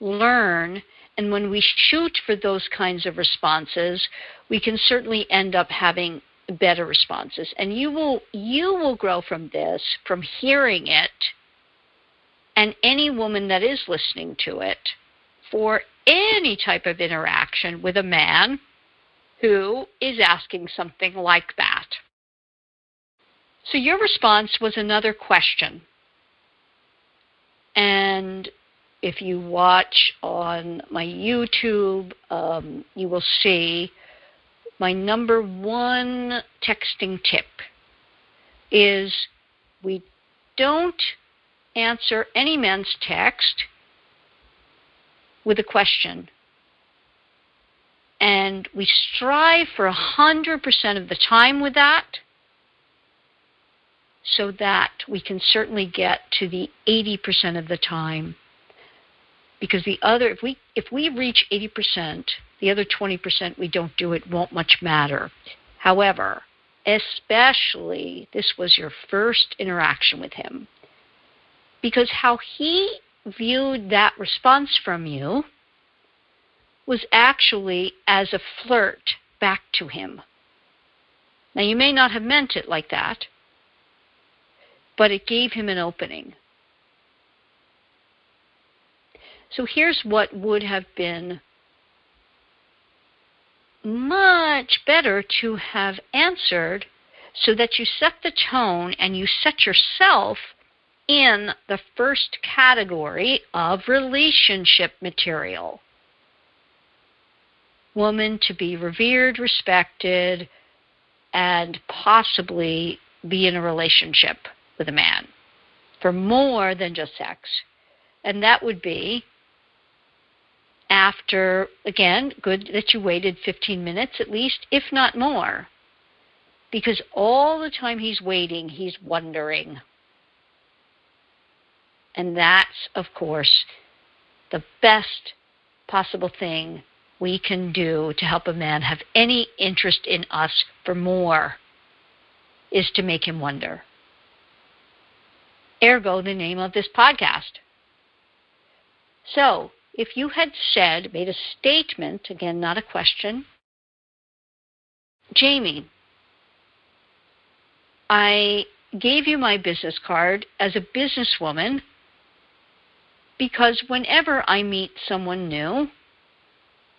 learn. And when we shoot for those kinds of responses, we can certainly end up having better responses. And you will you will grow from this, from hearing it, and any woman that is listening to it for any type of interaction with a man who is asking something like that. So your response was another question. And if you watch on my YouTube, um, you will see my number one texting tip is we don't answer any man's text with a question. And we strive for 100% of the time with that so that we can certainly get to the 80% of the time. Because the other if we if we reach 80% the other 20% we don't do it won't much matter. However especially this was your first interaction with him because how he viewed that response from you was actually as a flirt back to him. Now you may not have meant it like that but it gave him an opening. So here's what would have been much better to have answered so that you set the tone and you set yourself in the first category of relationship material. Woman to be revered, respected, and possibly be in a relationship with a man for more than just sex. And that would be after, again, good that you waited 15 minutes at least, if not more. Because all the time he's waiting, he's wondering. And that's, of course, the best possible thing we can do to help a man have any interest in us for more is to make him wonder. Ergo, the name of this podcast. So, if you had said, made a statement, again, not a question, Jamie, I gave you my business card as a businesswoman because whenever I meet someone new,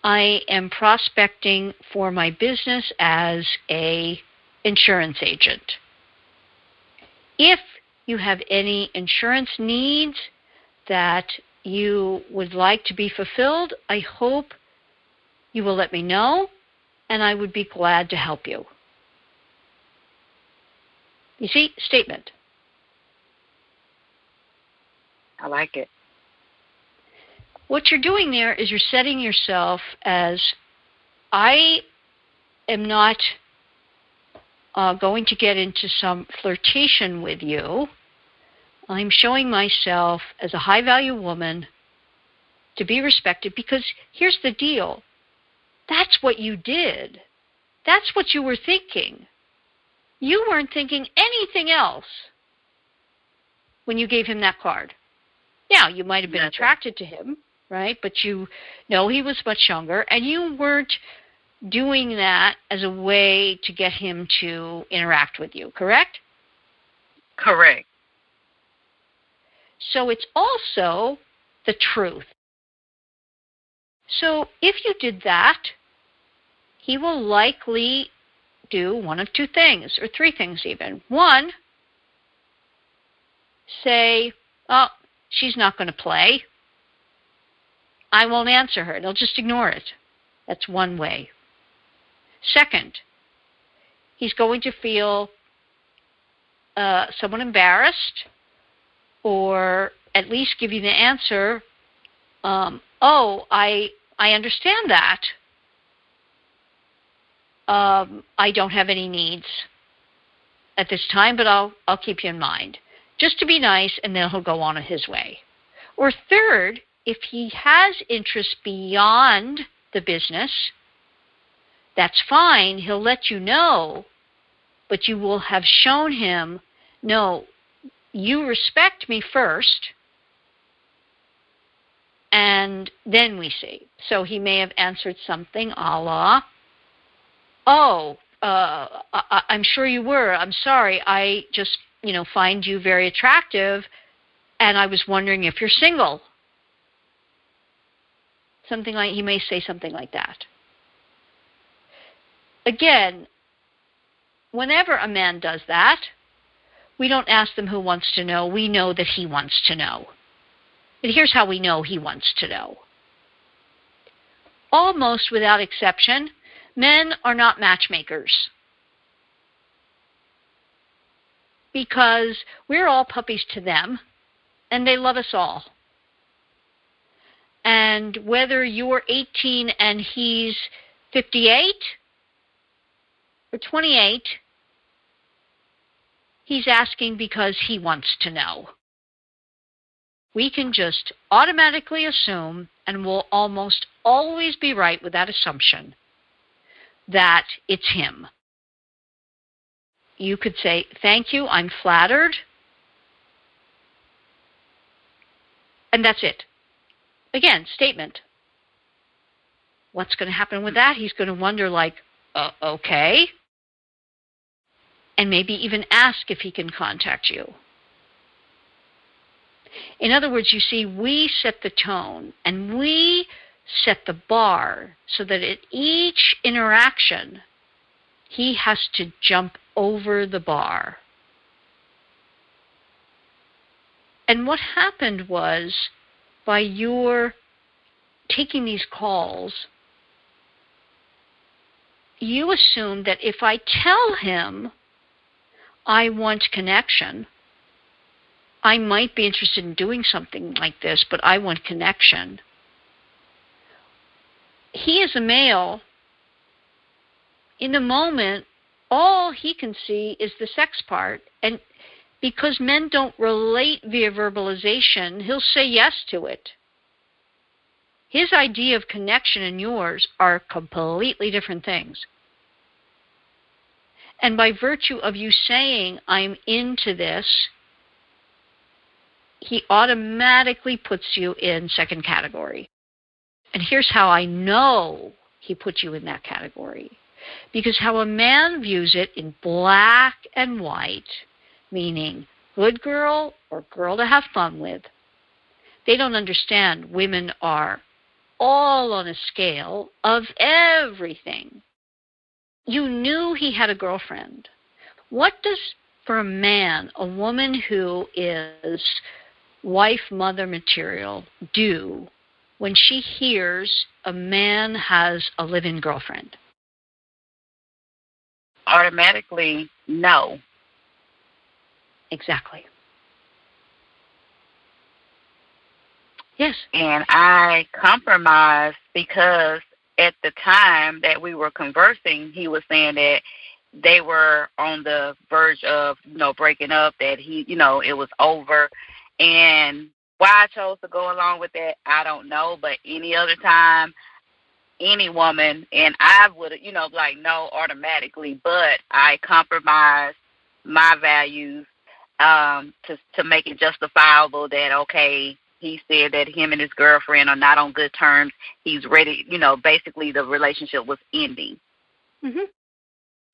I am prospecting for my business as a insurance agent. If you have any insurance needs that you would like to be fulfilled, I hope you will let me know and I would be glad to help you. You see, statement. I like it. What you're doing there is you're setting yourself as I am not uh, going to get into some flirtation with you. I'm showing myself as a high value woman to be respected because here's the deal that's what you did, that's what you were thinking. You weren't thinking anything else when you gave him that card. Now, you might have been Nothing. attracted to him, right? But you know he was much younger, and you weren't doing that as a way to get him to interact with you, correct? Correct. So it's also the truth. So if you did that, he will likely do one of two things, or three things even. One, say, oh, she's not going to play. I won't answer her. They'll just ignore it. That's one way. Second, he's going to feel uh, somewhat embarrassed or at least give you the answer um, oh i i understand that um, i don't have any needs at this time but i'll i'll keep you in mind just to be nice and then he'll go on his way or third if he has interest beyond the business that's fine he'll let you know but you will have shown him no you respect me first, and then we see. So he may have answered something a la, Oh, uh, I, I'm sure you were. I'm sorry. I just, you know, find you very attractive, and I was wondering if you're single. Something like, he may say something like that. Again, whenever a man does that, we don't ask them who wants to know. We know that he wants to know. And here's how we know he wants to know. Almost without exception, men are not matchmakers. Because we're all puppies to them, and they love us all. And whether you're 18 and he's 58 or 28, He's asking because he wants to know. We can just automatically assume, and we'll almost always be right with that assumption, that it's him. You could say, Thank you, I'm flattered. And that's it. Again, statement. What's going to happen with that? He's going to wonder, like, uh, okay, and maybe even ask if he can contact you. In other words, you see, we set the tone and we set the bar so that at each interaction, he has to jump over the bar. And what happened was by your taking these calls, you assume that if I tell him I want connection. I might be interested in doing something like this, but I want connection. He is a male. In the moment, all he can see is the sex part. And because men don't relate via verbalization, he'll say yes to it. His idea of connection and yours are completely different things. And by virtue of you saying, I'm into this, he automatically puts you in second category. And here's how I know he puts you in that category. Because how a man views it in black and white, meaning good girl or girl to have fun with, They don't understand women are all on a scale of everything. You knew he had a girlfriend. What does, for a man, a woman who is wife mother material do when she hears a man has a live in girlfriend? Automatically, no. Exactly. Yes. And I compromised because at the time that we were conversing, he was saying that they were on the verge of, you know, breaking up, that he, you know, it was over. And why I chose to go along with that, I don't know. But any other time, any woman, and I would, you know, like no automatically, but I compromised my values um, to to make it justifiable that okay, he said that him and his girlfriend are not on good terms. He's ready, you know, basically the relationship was ending. Mhm.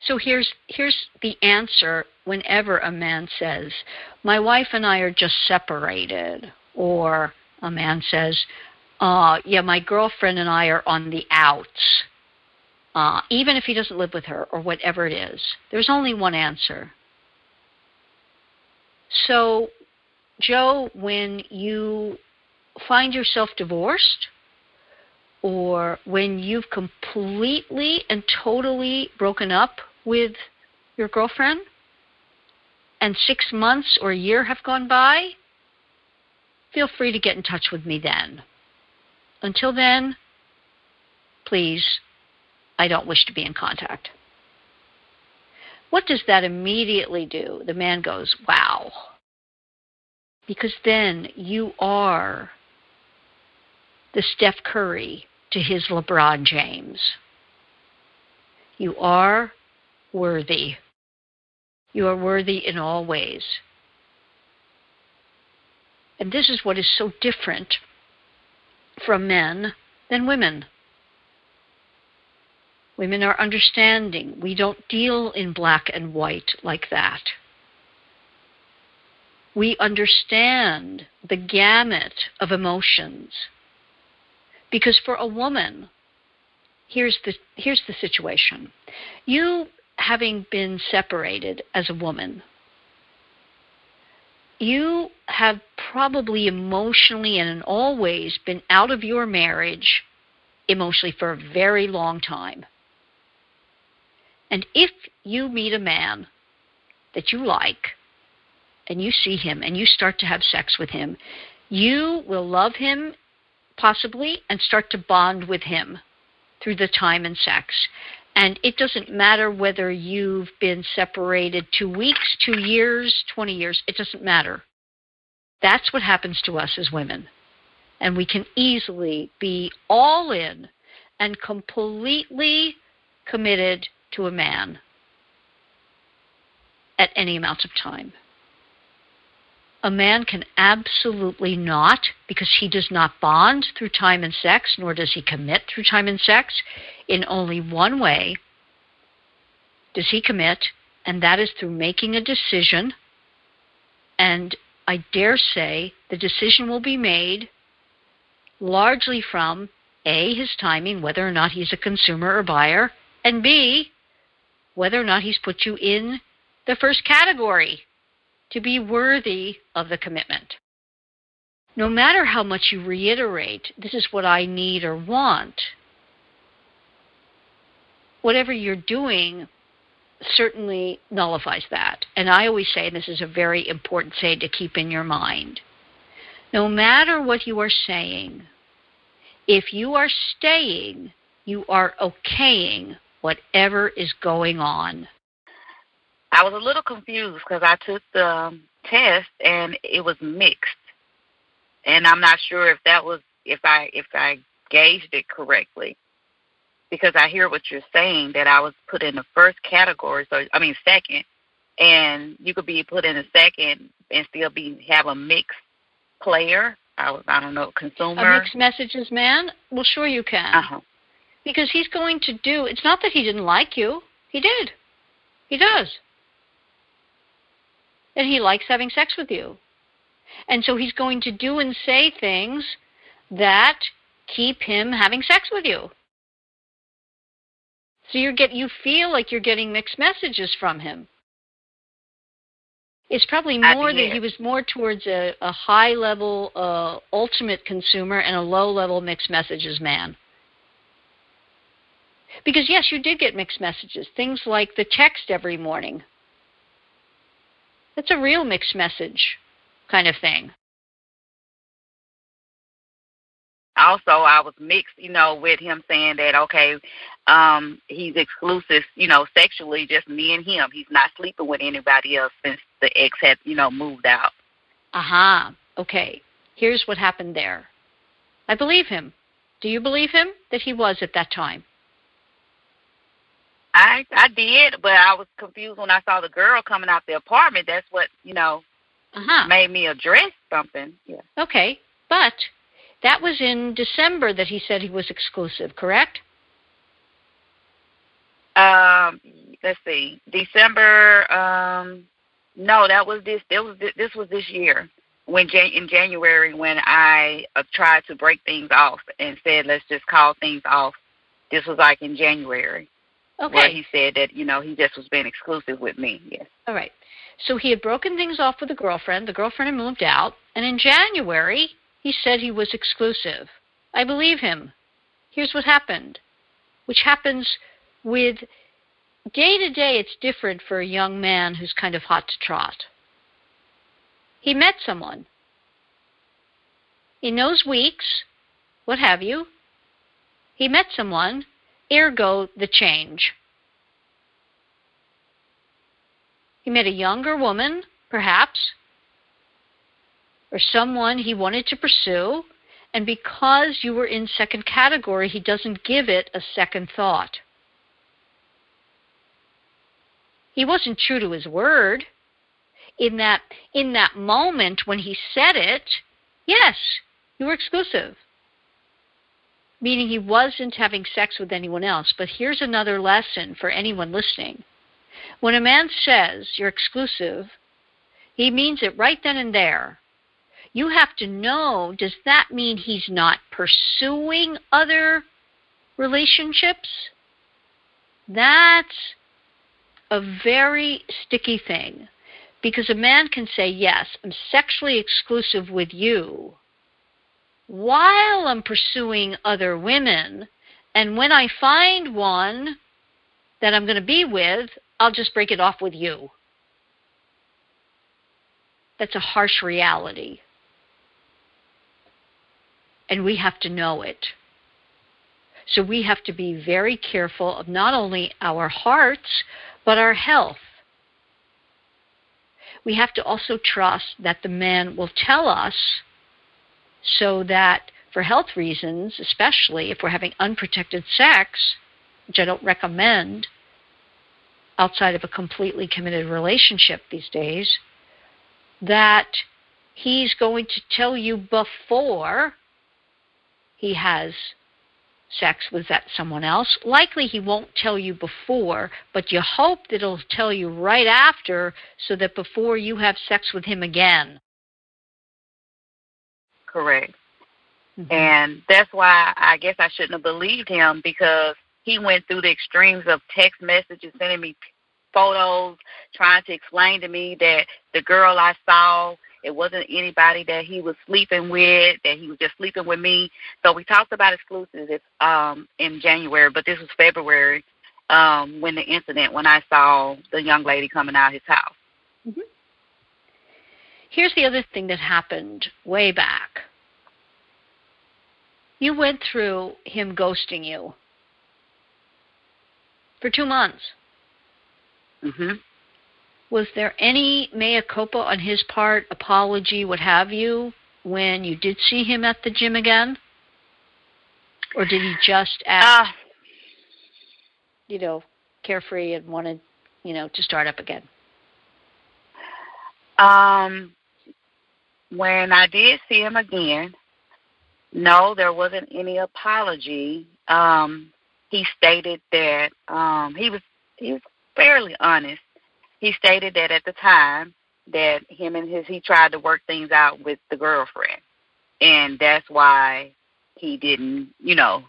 So here's here's the answer whenever a man says, "My wife and I are just separated," or a man says, uh, "Yeah, my girlfriend and I are on the outs." Uh, even if he doesn't live with her or whatever it is, there's only one answer. So Joe, when you find yourself divorced, or when you've completely and totally broken up with your girlfriend, and six months or a year have gone by, feel free to get in touch with me then. Until then, please, I don't wish to be in contact. What does that immediately do? The man goes, Wow, because then you are the Steph Curry to his LeBron James. You are worthy. You are worthy in all ways. And this is what is so different from men than women. Women are understanding. We don't deal in black and white like that we understand the gamut of emotions. Because for a woman, here's the, here's the situation. You, having been separated as a woman, you have probably emotionally and in all ways been out of your marriage emotionally for a very long time. And if you meet a man that you like, and you see him and you start to have sex with him, you will love him possibly and start to bond with him through the time and sex. And it doesn't matter whether you've been separated two weeks, two years, 20 years, it doesn't matter. That's what happens to us as women. And we can easily be all in and completely committed to a man at any amount of time a man can absolutely not, because he does not bond through time and sex, nor does he commit through time and sex. In only one way does he commit, and that is through making a decision. And I dare say the decision will be made largely from A, his timing, whether or not he's a consumer or buyer, and B, whether or not he's put you in the first category to be worthy of the commitment. No matter how much you reiterate, this is what I need or want, whatever you're doing certainly nullifies that. And I always say, and this is a very important say to keep in your mind no matter what you are saying, if you are staying, you are okaying whatever is going on. I was a little confused because I took the test and it was mixed, and I'm not sure if that was if I if I gauged it correctly, because I hear what you're saying that I was put in the first category, so I mean second, and you could be put in the second and still be have a mixed player. I was I don't know consumer. A mixed messages man. Well, sure you can. Uh-huh. Because he's going to do. It's not that he didn't like you. He did. He does and he likes having sex with you. And so he's going to do and say things that keep him having sex with you. So you get you feel like you're getting mixed messages from him. It's probably more that he was more towards a, a high level uh, ultimate consumer and a low level mixed messages man. Because yes, you did get mixed messages. Things like the text every morning. That's a real mixed message kind of thing. also I was mixed, you know, with him saying that okay, um, he's exclusive, you know, sexually, just me and him. He's not sleeping with anybody else since the ex had, you know, moved out. Aha. Uh-huh. Okay. Here's what happened there. I believe him. Do you believe him that he was at that time? I I did, but I was confused when I saw the girl coming out the apartment. That's what you know uh-huh. made me address something. Yeah. Okay, but that was in December that he said he was exclusive, correct? Um, let's see, December. Um, no, that was this. That was this was this year when Jan- in January when I uh, tried to break things off and said let's just call things off. This was like in January. Okay. Where he said that you know he just was being exclusive with me. Yes. All right. So he had broken things off with a girlfriend. The girlfriend had moved out, and in January he said he was exclusive. I believe him. Here's what happened, which happens with day to day, it's different for a young man who's kind of hot to trot. He met someone. In those weeks, what have you, he met someone, ergo the change. He met a younger woman, perhaps, or someone he wanted to pursue, and because you were in second category, he doesn't give it a second thought. He wasn't true to his word. In that in that moment when he said it, yes, you were exclusive. Meaning he wasn't having sex with anyone else. But here's another lesson for anyone listening. When a man says you're exclusive, he means it right then and there you have to know does that mean he's not pursuing other relationships? That's a very sticky thing because a man can say, Yes, I'm sexually exclusive with you while I'm pursuing other women. And when I find one that I'm going to be with, I'll just break it off with you. That's a harsh reality and we have to know it. So we have to be very careful of not only our hearts, but our health. We have to also trust that the man will tell us so that, for health reasons, especially if we're having unprotected sex, which I don't recommend outside of a completely committed relationship these days, that he's going to tell you before he has sex with that someone else. Likely he won't tell you before, but you hope that he'll tell you right after so that before you have sex with him again. Correct. Mm-hmm. And that's why I guess I shouldn't have believed him because he went through the extremes of text messages, sending me photos, trying to explain to me that the girl I saw it wasn't anybody that he was sleeping with, that he was just sleeping with me. So we talked about exclusives um, in January, but this was February um, when the incident, when I saw the young lady coming out of his house. Mm-hmm. Here's the other thing that happened way back. You went through him ghosting you for two months. Mm-hmm. Was there any mea culpa on his part, apology, what have you, when you did see him at the gym again? Or did he just act, uh, you know, carefree and wanted, you know, to start up again? Um, when I did see him again, no, there wasn't any apology. Um, he stated that um, he was he was fairly honest he stated that at the time that him and his he tried to work things out with the girlfriend, and that's why he didn't, you know,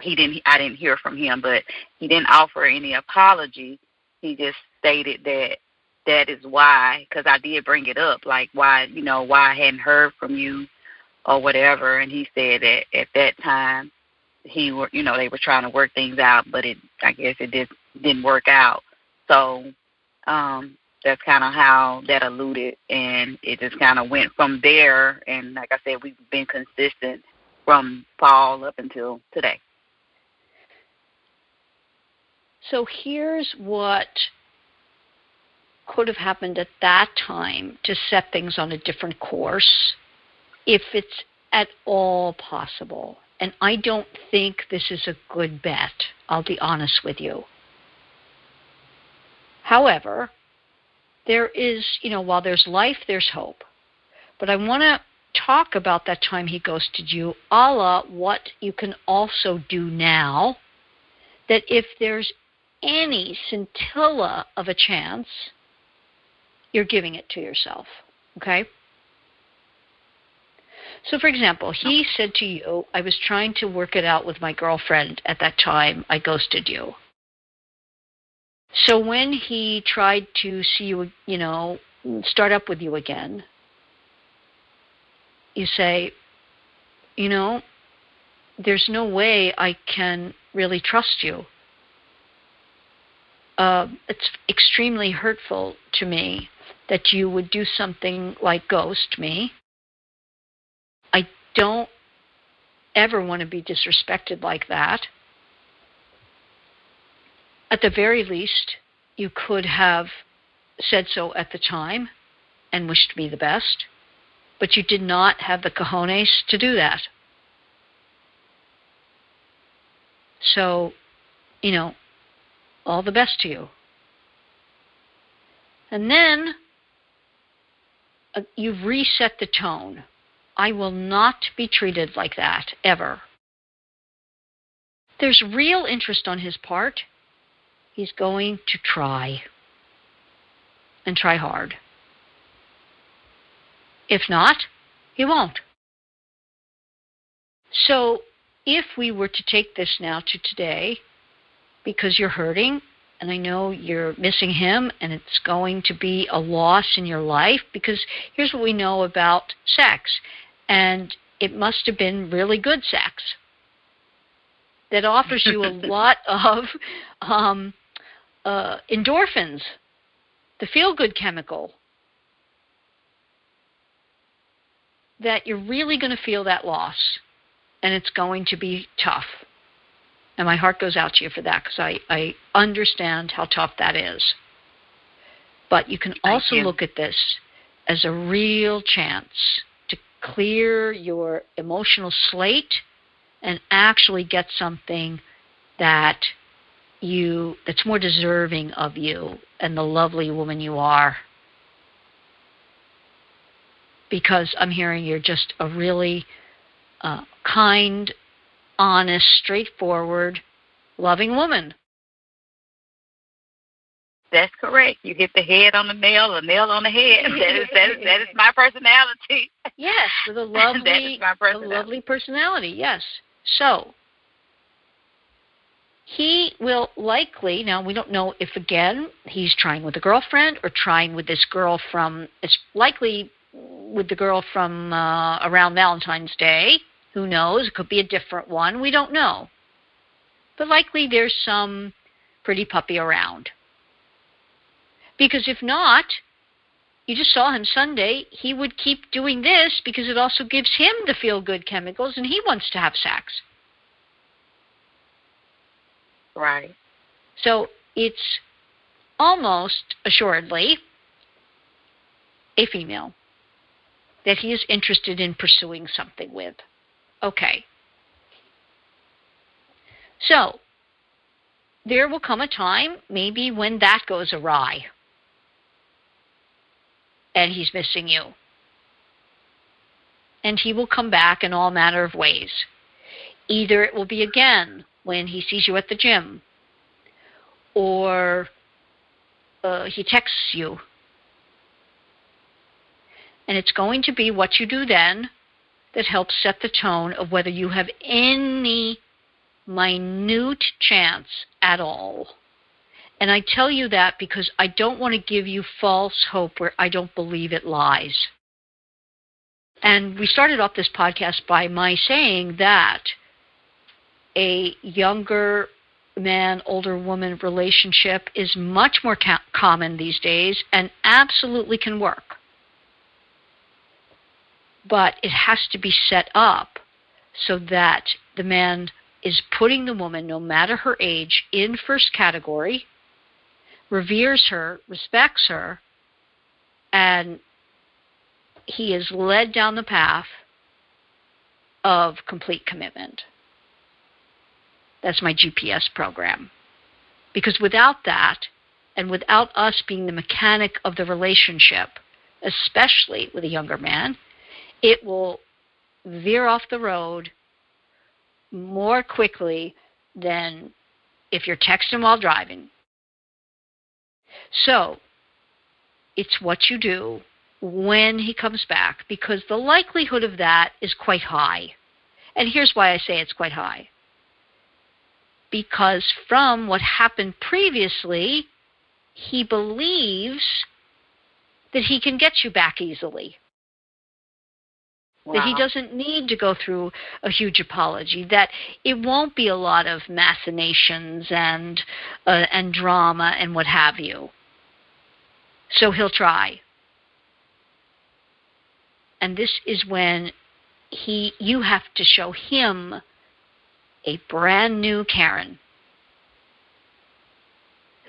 he didn't. I didn't hear from him, but he didn't offer any apology. He just stated that that is why, because I did bring it up, like why, you know, why I hadn't heard from you or whatever, and he said that at that time he were, you know, they were trying to work things out, but it, I guess it did didn't work out. So um that's kind of how that alluded, and it just kind of went from there. And like I said, we've been consistent from fall up until today. So here's what could have happened at that time to set things on a different course, if it's at all possible. And I don't think this is a good bet, I'll be honest with you. However, there is, you know, while there's life, there's hope. But I want to talk about that time he ghosted you, a la what you can also do now. That if there's any scintilla of a chance, you're giving it to yourself. Okay? So, for example, he said to you, I was trying to work it out with my girlfriend at that time, I ghosted you. So, when he tried to see you, you know, start up with you again, you say, you know, there's no way I can really trust you. Uh, it's extremely hurtful to me that you would do something like ghost me. I don't ever want to be disrespected like that. At the very least, you could have said so at the time and wished me the best, but you did not have the cojones to do that. So, you know, all the best to you. And then uh, you've reset the tone. I will not be treated like that ever. There's real interest on his part. He's going to try and try hard. If not, he won't. So, if we were to take this now to today, because you're hurting and I know you're missing him and it's going to be a loss in your life because here's what we know about sex and it must have been really good sex that offers you a lot of um, uh, endorphins, the feel good chemical, that you're really going to feel that loss and it's going to be tough. And my heart goes out to you for that because I, I understand how tough that is. But you can also look at this as a real chance to clear your emotional slate and actually get something that you that's more deserving of you and the lovely woman you are because i'm hearing you're just a really uh, kind honest, straightforward, loving woman. That's correct. You hit the head on the nail, the nail on the head. That is that is that is my personality. Yes, with a lovely, that is my personality. a lovely personality. Yes. So he will likely now we don't know if again he's trying with a girlfriend or trying with this girl from it's likely with the girl from uh, around Valentine's Day who knows? It could be a different one. We don't know. But likely there's some pretty puppy around. Because if not, you just saw him Sunday, he would keep doing this because it also gives him the feel good chemicals and he wants to have sex. Right. So it's almost assuredly a female that he is interested in pursuing something with. Okay. So, there will come a time, maybe when that goes awry and he's missing you. And he will come back in all manner of ways. Either it will be again when he sees you at the gym, or uh, he texts you, And it's going to be what you do then that helps set the tone of whether you have any minute chance at all. And I tell you that because I don't want to give you false hope where I don't believe it lies. And we started off this podcast by my saying that a younger man, older woman relationship is much more ca- common these days and absolutely can work. But it has to be set up so that the man is putting the woman, no matter her age, in first category, reveres her, respects her, and he is led down the path of complete commitment. That's my GPS program. Because without that, and without us being the mechanic of the relationship, especially with a younger man, it will veer off the road more quickly than if you're texting while driving. So, it's what you do when he comes back because the likelihood of that is quite high. And here's why I say it's quite high because from what happened previously, he believes that he can get you back easily. Wow. That he doesn't need to go through a huge apology. That it won't be a lot of machinations and uh, and drama and what have you. So he'll try. And this is when he you have to show him a brand new Karen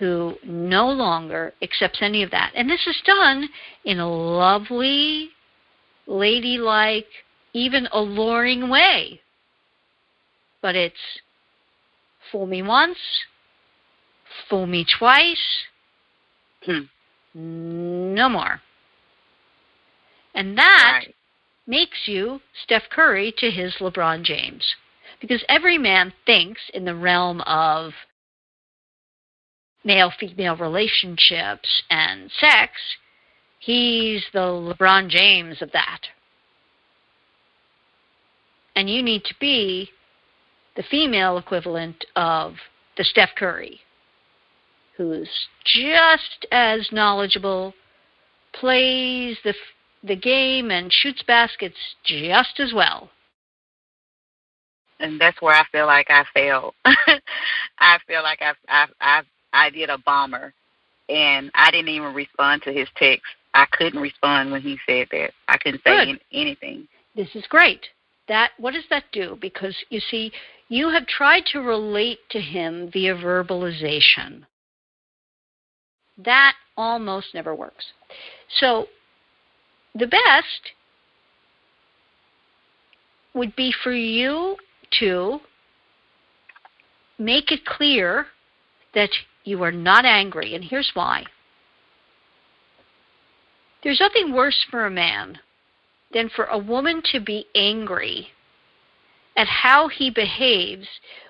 who no longer accepts any of that. And this is done in a lovely, ladylike, even alluring way. But it's fool me once, fool me twice, Hmm. no more. And that Right. makes you Steph Curry to his LeBron James. Because every man thinks in the realm of male female relationships and sex, he's the LeBron James of that. And you need to be the female equivalent of the Steph Curry, who's just as knowledgeable, plays the the game and shoots baskets just as well. And that's where I feel like I failed. I feel like I I I I did a bomber, and I didn't even respond to his text. I couldn't respond when he said that. I couldn't say Good. anything. This is great. That what does that do? Because you see, you have tried to relate to him via verbalization. That almost never works. So the best would be for you to make it clear that you are not angry. And here's why. There's nothing worse for a man than for a woman to be angry at how he behaves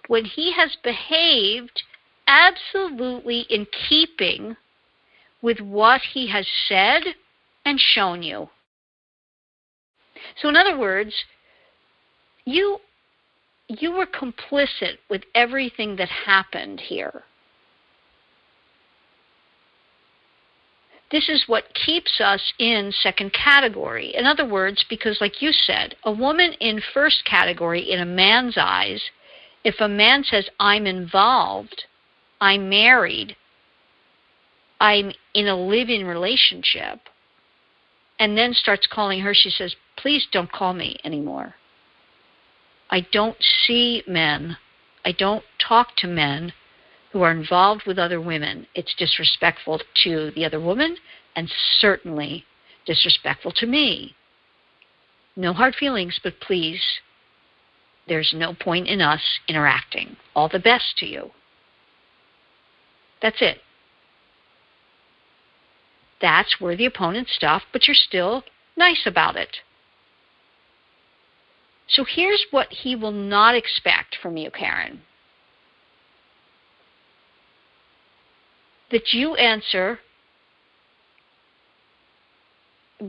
when he has behaved absolutely in keeping with what he has said and shown you. So in other words, you you were complicit with everything that happened here. This is what keeps us in second category. In other words, because, like you said, a woman in first category in a man's eyes, if a man says, I'm involved, I'm married, I'm in a living relationship, and then starts calling her, she says, Please don't call me anymore. I don't see men, I don't talk to men who are involved with other women. It's disrespectful to the other woman and certainly disrespectful to me. No hard feelings, but please, there's no point in us interacting. All the best to you. That's it. That's where the opponent stuff, but you're still nice about it. So here's what he will not expect from you, Karen. That you answer,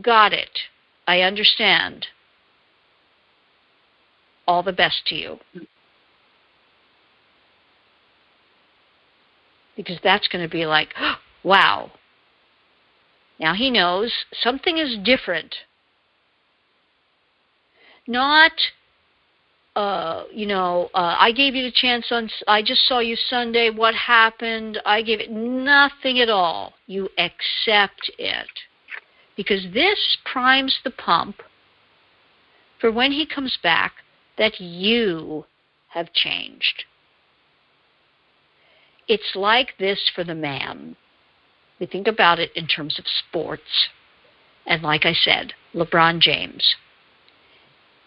got it, I understand. All the best to you. Because that's going to be like, wow. Now he knows something is different. Not uh, you know, uh, I gave you the chance on, I just saw you Sunday, what happened? I gave it nothing at all. You accept it. Because this primes the pump for when he comes back that you have changed. It's like this for the man. We think about it in terms of sports. And like I said, LeBron James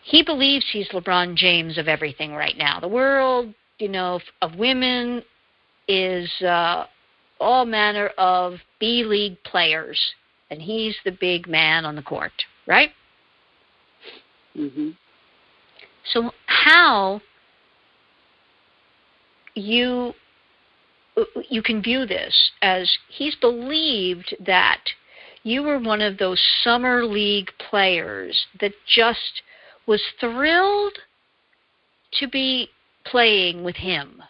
he believes he's LeBron James of everything right now. The world, you know, of women is uh, all manner of B League players, and he's the big man on the court, right? Mm-hmm. So how you you can view this as he's believed that you were one of those summer league players that just was thrilled to be playing with him.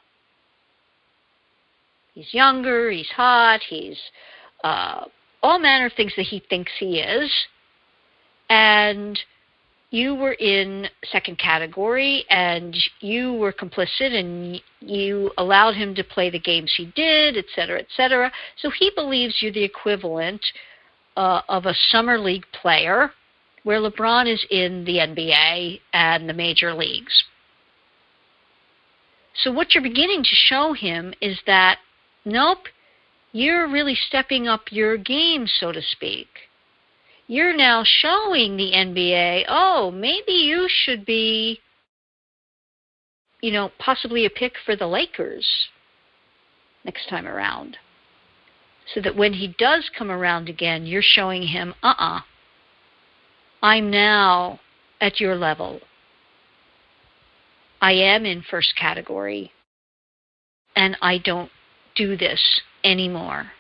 He's younger, he's hot, he's uh, all manner of things that he thinks he is. And you were in second category and you were complicit and you allowed him to play the games he did, et cetera, et cetera. So he believes you're the equivalent uh, of a summer league player where LeBron is in the NBA and the major leagues. So, what you're beginning to show him is that, nope, you're really stepping up your game, so to speak. You're now showing the NBA, oh, maybe you should be, you know, possibly a pick for the Lakers next time around. So that when he does come around again, you're showing him, uh uh-uh, uh I'm now at your level. I am in first category, and I don't do this anymore.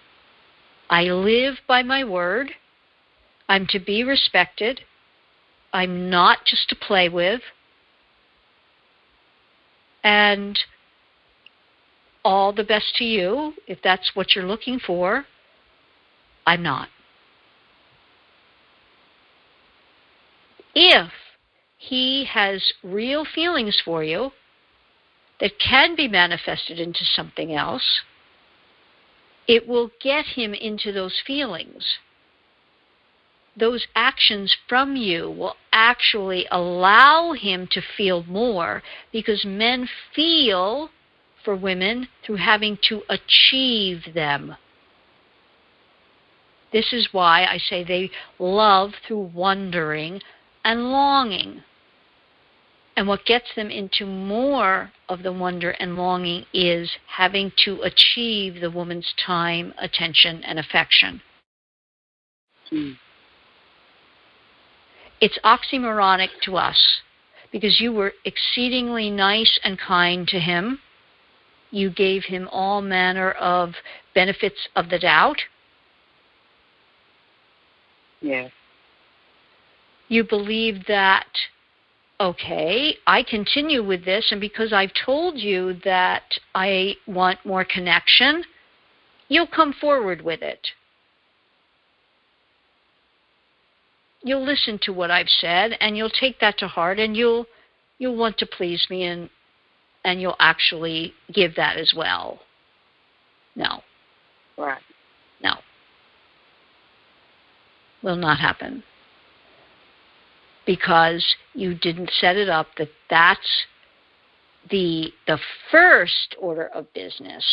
I live by my word. I'm to be respected. I'm not just to play with. And all the best to you if that's what you're looking for. I'm not. If he has real feelings for you that can be manifested into something else, it will get him into those feelings. Those actions from you will actually allow him to feel more because men feel for women through having to achieve them. This is why I say they love through wondering and longing. And what gets them into more of the wonder and longing is having to achieve the woman's time, attention, and affection. Mm. It's oxymoronic to us because you were exceedingly nice and kind to him. You gave him all manner of benefits of the doubt. Yes you believe that, okay, I continue with this, and because I've told you that I want more connection, you'll come forward with it. You'll listen to what I've said, and you'll take that to heart, and you'll you'll want to please me, and and you'll actually give that as well. No. Right. No. Will not happen because you didn't set it up that that's the the first order of business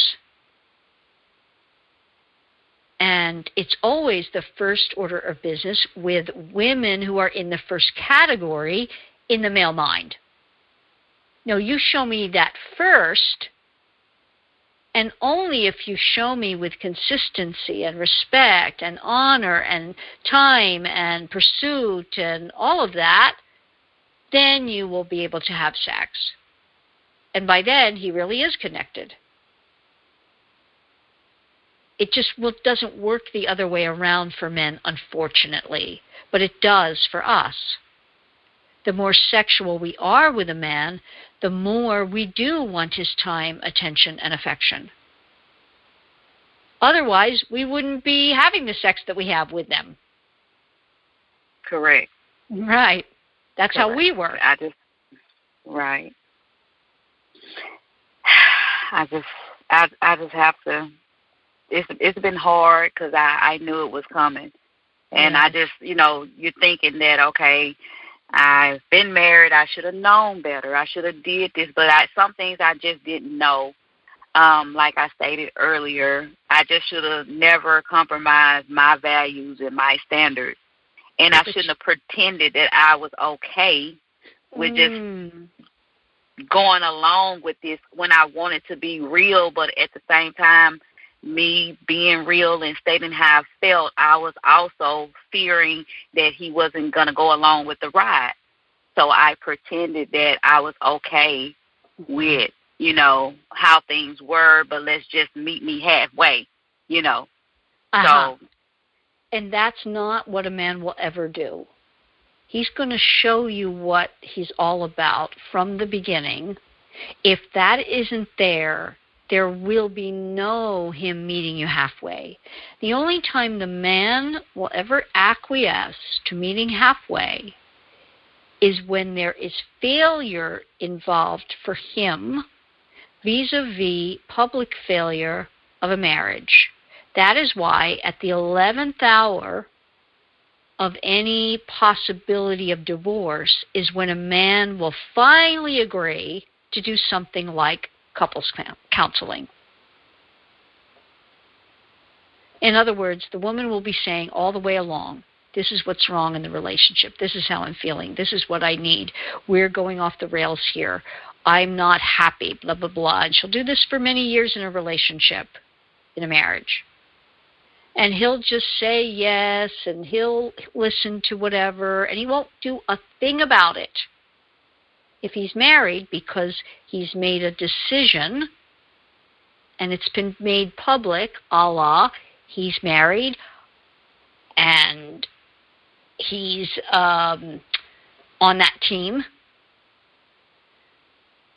and it's always the first order of business with women who are in the first category in the male mind. No, you show me that first, and only if you show me with consistency and respect and honor and time and pursuit and all of that, then you will be able to have sex. And by then, he really is connected. It just doesn't work the other way around for men, unfortunately, but it does for us. The more sexual we are with a man, the more we do want his time, attention, and affection. Otherwise, we wouldn't be having the sex that we have with them. Correct. Right. That's Correct. how we work. I just right. I just I I just have to. It's it's been hard because I I knew it was coming, and I just you know you're thinking that okay, I've been married. I should have known better. I should have did this, but I some things I just didn't know. Um, like I stated earlier, I just should have never compromised my values and my standards and I shouldn't have pretended that I was okay with mm. just going along with this when I wanted to be real, but at the same time, me being real and stating how I felt, I was also fearing that he wasn't going to go along with the ride. So I pretended that I was okay with, you know, how things were, but let's just meet me halfway, you know. Uh-huh. So and that's not what a man will ever do. He's going to show you what he's all about from the beginning. If that isn't there, there will be no him meeting you halfway. The only time the man will ever acquiesce to meeting halfway is when there is failure involved for him vis a vis public failure of a marriage. That is why at the 11th hour of any possibility of divorce is when a man will finally agree to do something like couples counseling. In other words, the woman will be saying all the way along, this is what's wrong in the relationship. This is how I'm feeling. This is what I need. We're going off the rails here. I'm not happy, blah, blah, blah. And she'll do this for many years in a relationship, in a marriage and he'll just say yes and he'll listen to whatever and he won't do a thing about it if he's married because he's made a decision and it's been made public a la, he's married and he's um, on that team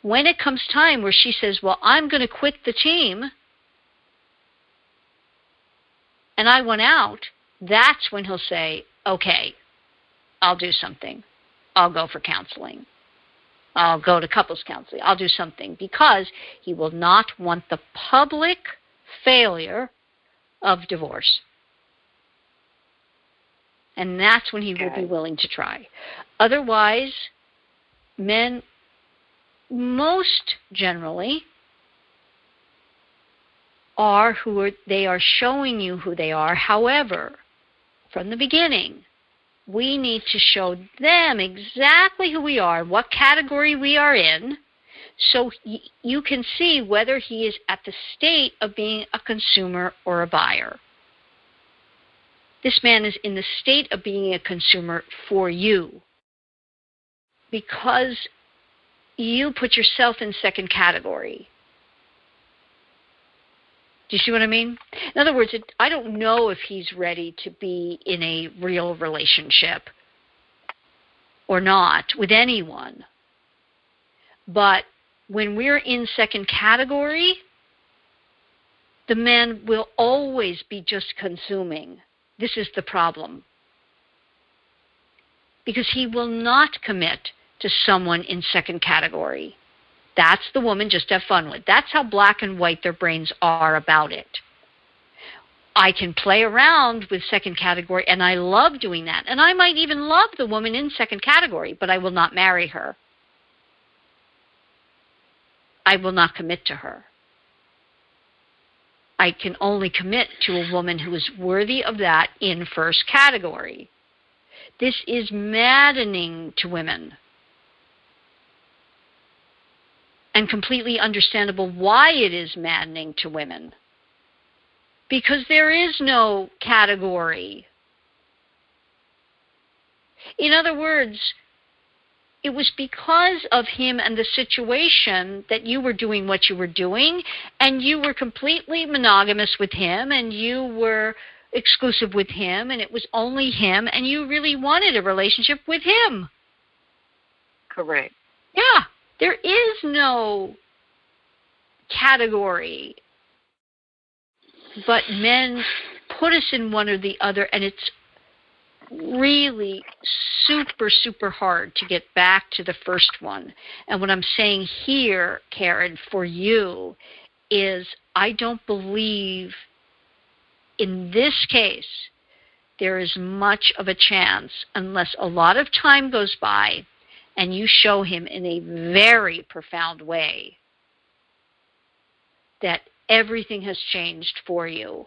when it comes time where she says well i'm going to quit the team and I went out, that's when he'll say, okay, I'll do something. I'll go for counseling. I'll go to couples counseling. I'll do something because he will not want the public failure of divorce. And that's when he okay. will be willing to try. Otherwise, men most generally are who are, they are showing you who they are. However, from the beginning, we need to show them exactly who we are, what category we are in, so you can see whether he is at the state of being a consumer or a buyer. This man is in the state of being a consumer for you because you put yourself in second category. Do you see what I mean? In other words, it, I don't know if he's ready to be in a real relationship or not with anyone. But when we're in second category, the man will always be just consuming. This is the problem. Because he will not commit to someone in second category. That's the woman just have fun with. That's how black and white their brains are about it. I can play around with second category, and I love doing that. And I might even love the woman in second category, but I will not marry her. I will not commit to her. I can only commit to a woman who is worthy of that in first category. This is maddening to women and completely understandable why it is maddening to women. Because there is no category. In other words, it was because of him and the situation that you were doing what you were doing and you were completely monogamous with him and you were exclusive with him and it was only him and you really wanted a relationship with him. Correct. Yeah. There is no category. But men put us in one or the other and it's really super, super hard to get back to the first one. And what I'm saying here, Karen, for you, is I don't believe in this case there is much of a chance unless a lot of time goes by and you show him in a very profound way that everything has changed for you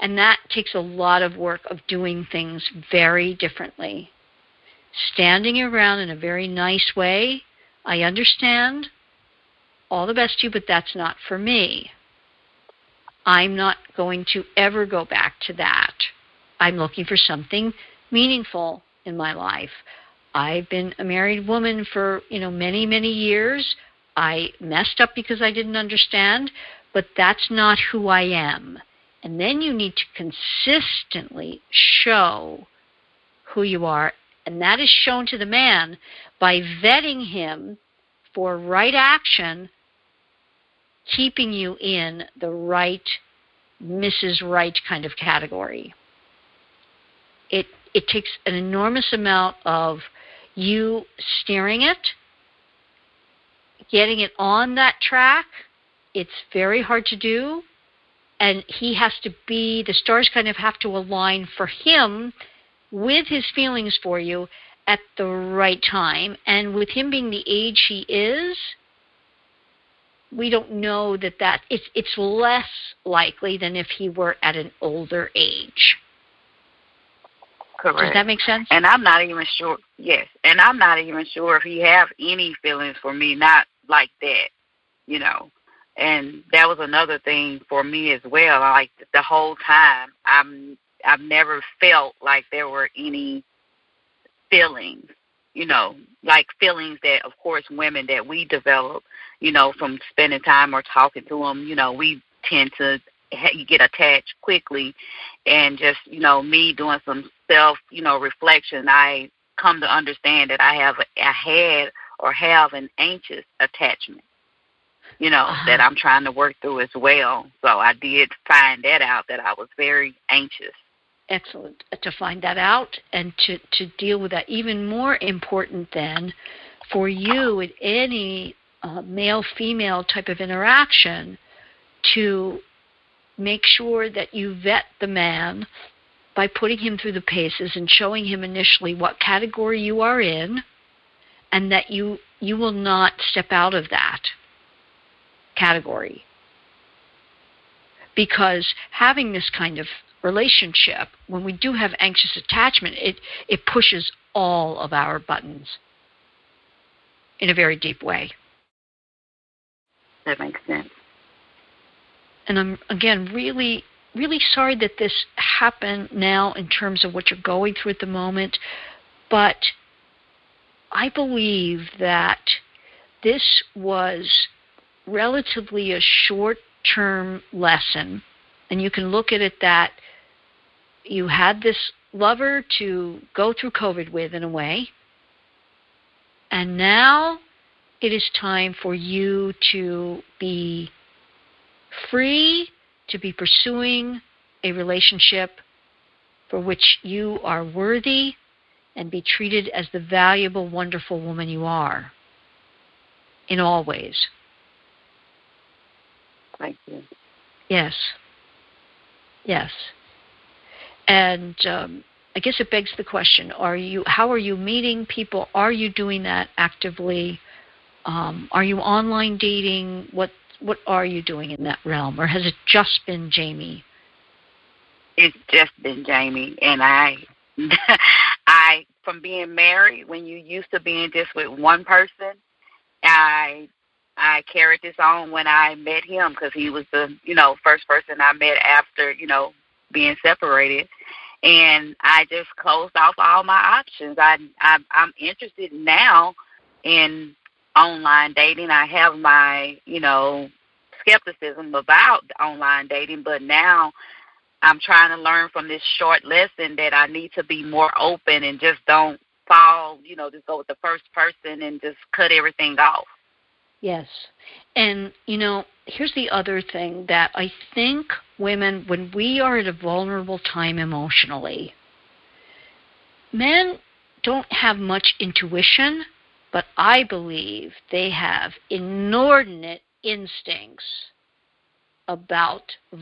and that takes a lot of work of doing things very differently. Standing around in a very nice way, I understand. All the best to you, but that's not for me. I'm not going to ever go back to that. I'm looking for something meaningful in my life. I've been a married woman for, you know, many, many years. I messed up because I didn't understand, but that's not who I am. And then you need to consistently show who you are. And that is shown to the man by vetting him for right action, keeping you in the right Mrs. Right kind of category. It it takes an enormous amount of you steering it, getting it on that track. It's very hard to do and he has to be the stars kind of have to align for him with his feelings for you at the right time and with him being the age he is we don't know that that it's it's less likely than if he were at an older age correct does that make sense and i'm not even sure yes and i'm not even sure if he have any feelings for me not like that you know and that was another thing for me as well. Like the whole time, I'm I've never felt like there were any feelings, you know, like feelings that, of course, women that we develop, you know, from spending time or talking to them, you know, we tend to get attached quickly, and just you know, me doing some self, you know, reflection, I come to understand that I have I had or have an anxious attachment you know, uh-huh. that I'm trying to work through as well. So I did find that out that I was very anxious. Excellent to find that out and to, to deal with that. Even more important then for you in any uh, male female type of interaction to make sure that you vet the man by putting him through the paces and showing him initially what category you are in and that you you will not step out of that category. Because having this kind of relationship, when we do have anxious attachment, it, it pushes all of our buttons in a very deep way. That makes sense. And I'm, again, really, really sorry that this happened now in terms of what you're going through at the moment. But I believe that this was relatively a short term lesson. And you can look at it that you had this lover to go through COVID with in a way. And now it is time for you to be free to be pursuing a relationship for which you are worthy and be treated as the valuable, wonderful woman you are in all ways. Thank you. Yes. Yes. And um, I guess it begs the question: Are you? How are you meeting people? Are you doing that actively? Um, are you online dating? What What are you doing in that realm, or has it just been Jamie? It's just been Jamie, and I, I from being married when you used to being just with one person, I I carried this on when I met him because he was the you know first person I met after you know being separated, and I just closed off all my options. I, I I'm interested now in online dating. I have my, you know, skepticism about online dating, but now I'm trying to learn from this short lesson that I need to be more open and just don't fall, you know, just go with the first person and just cut everything off. Yes. And, you know, here's the other thing that I think women, when we are at a vulnerable time emotionally, men don't have much intuition, but I believe they have inordinate instincts about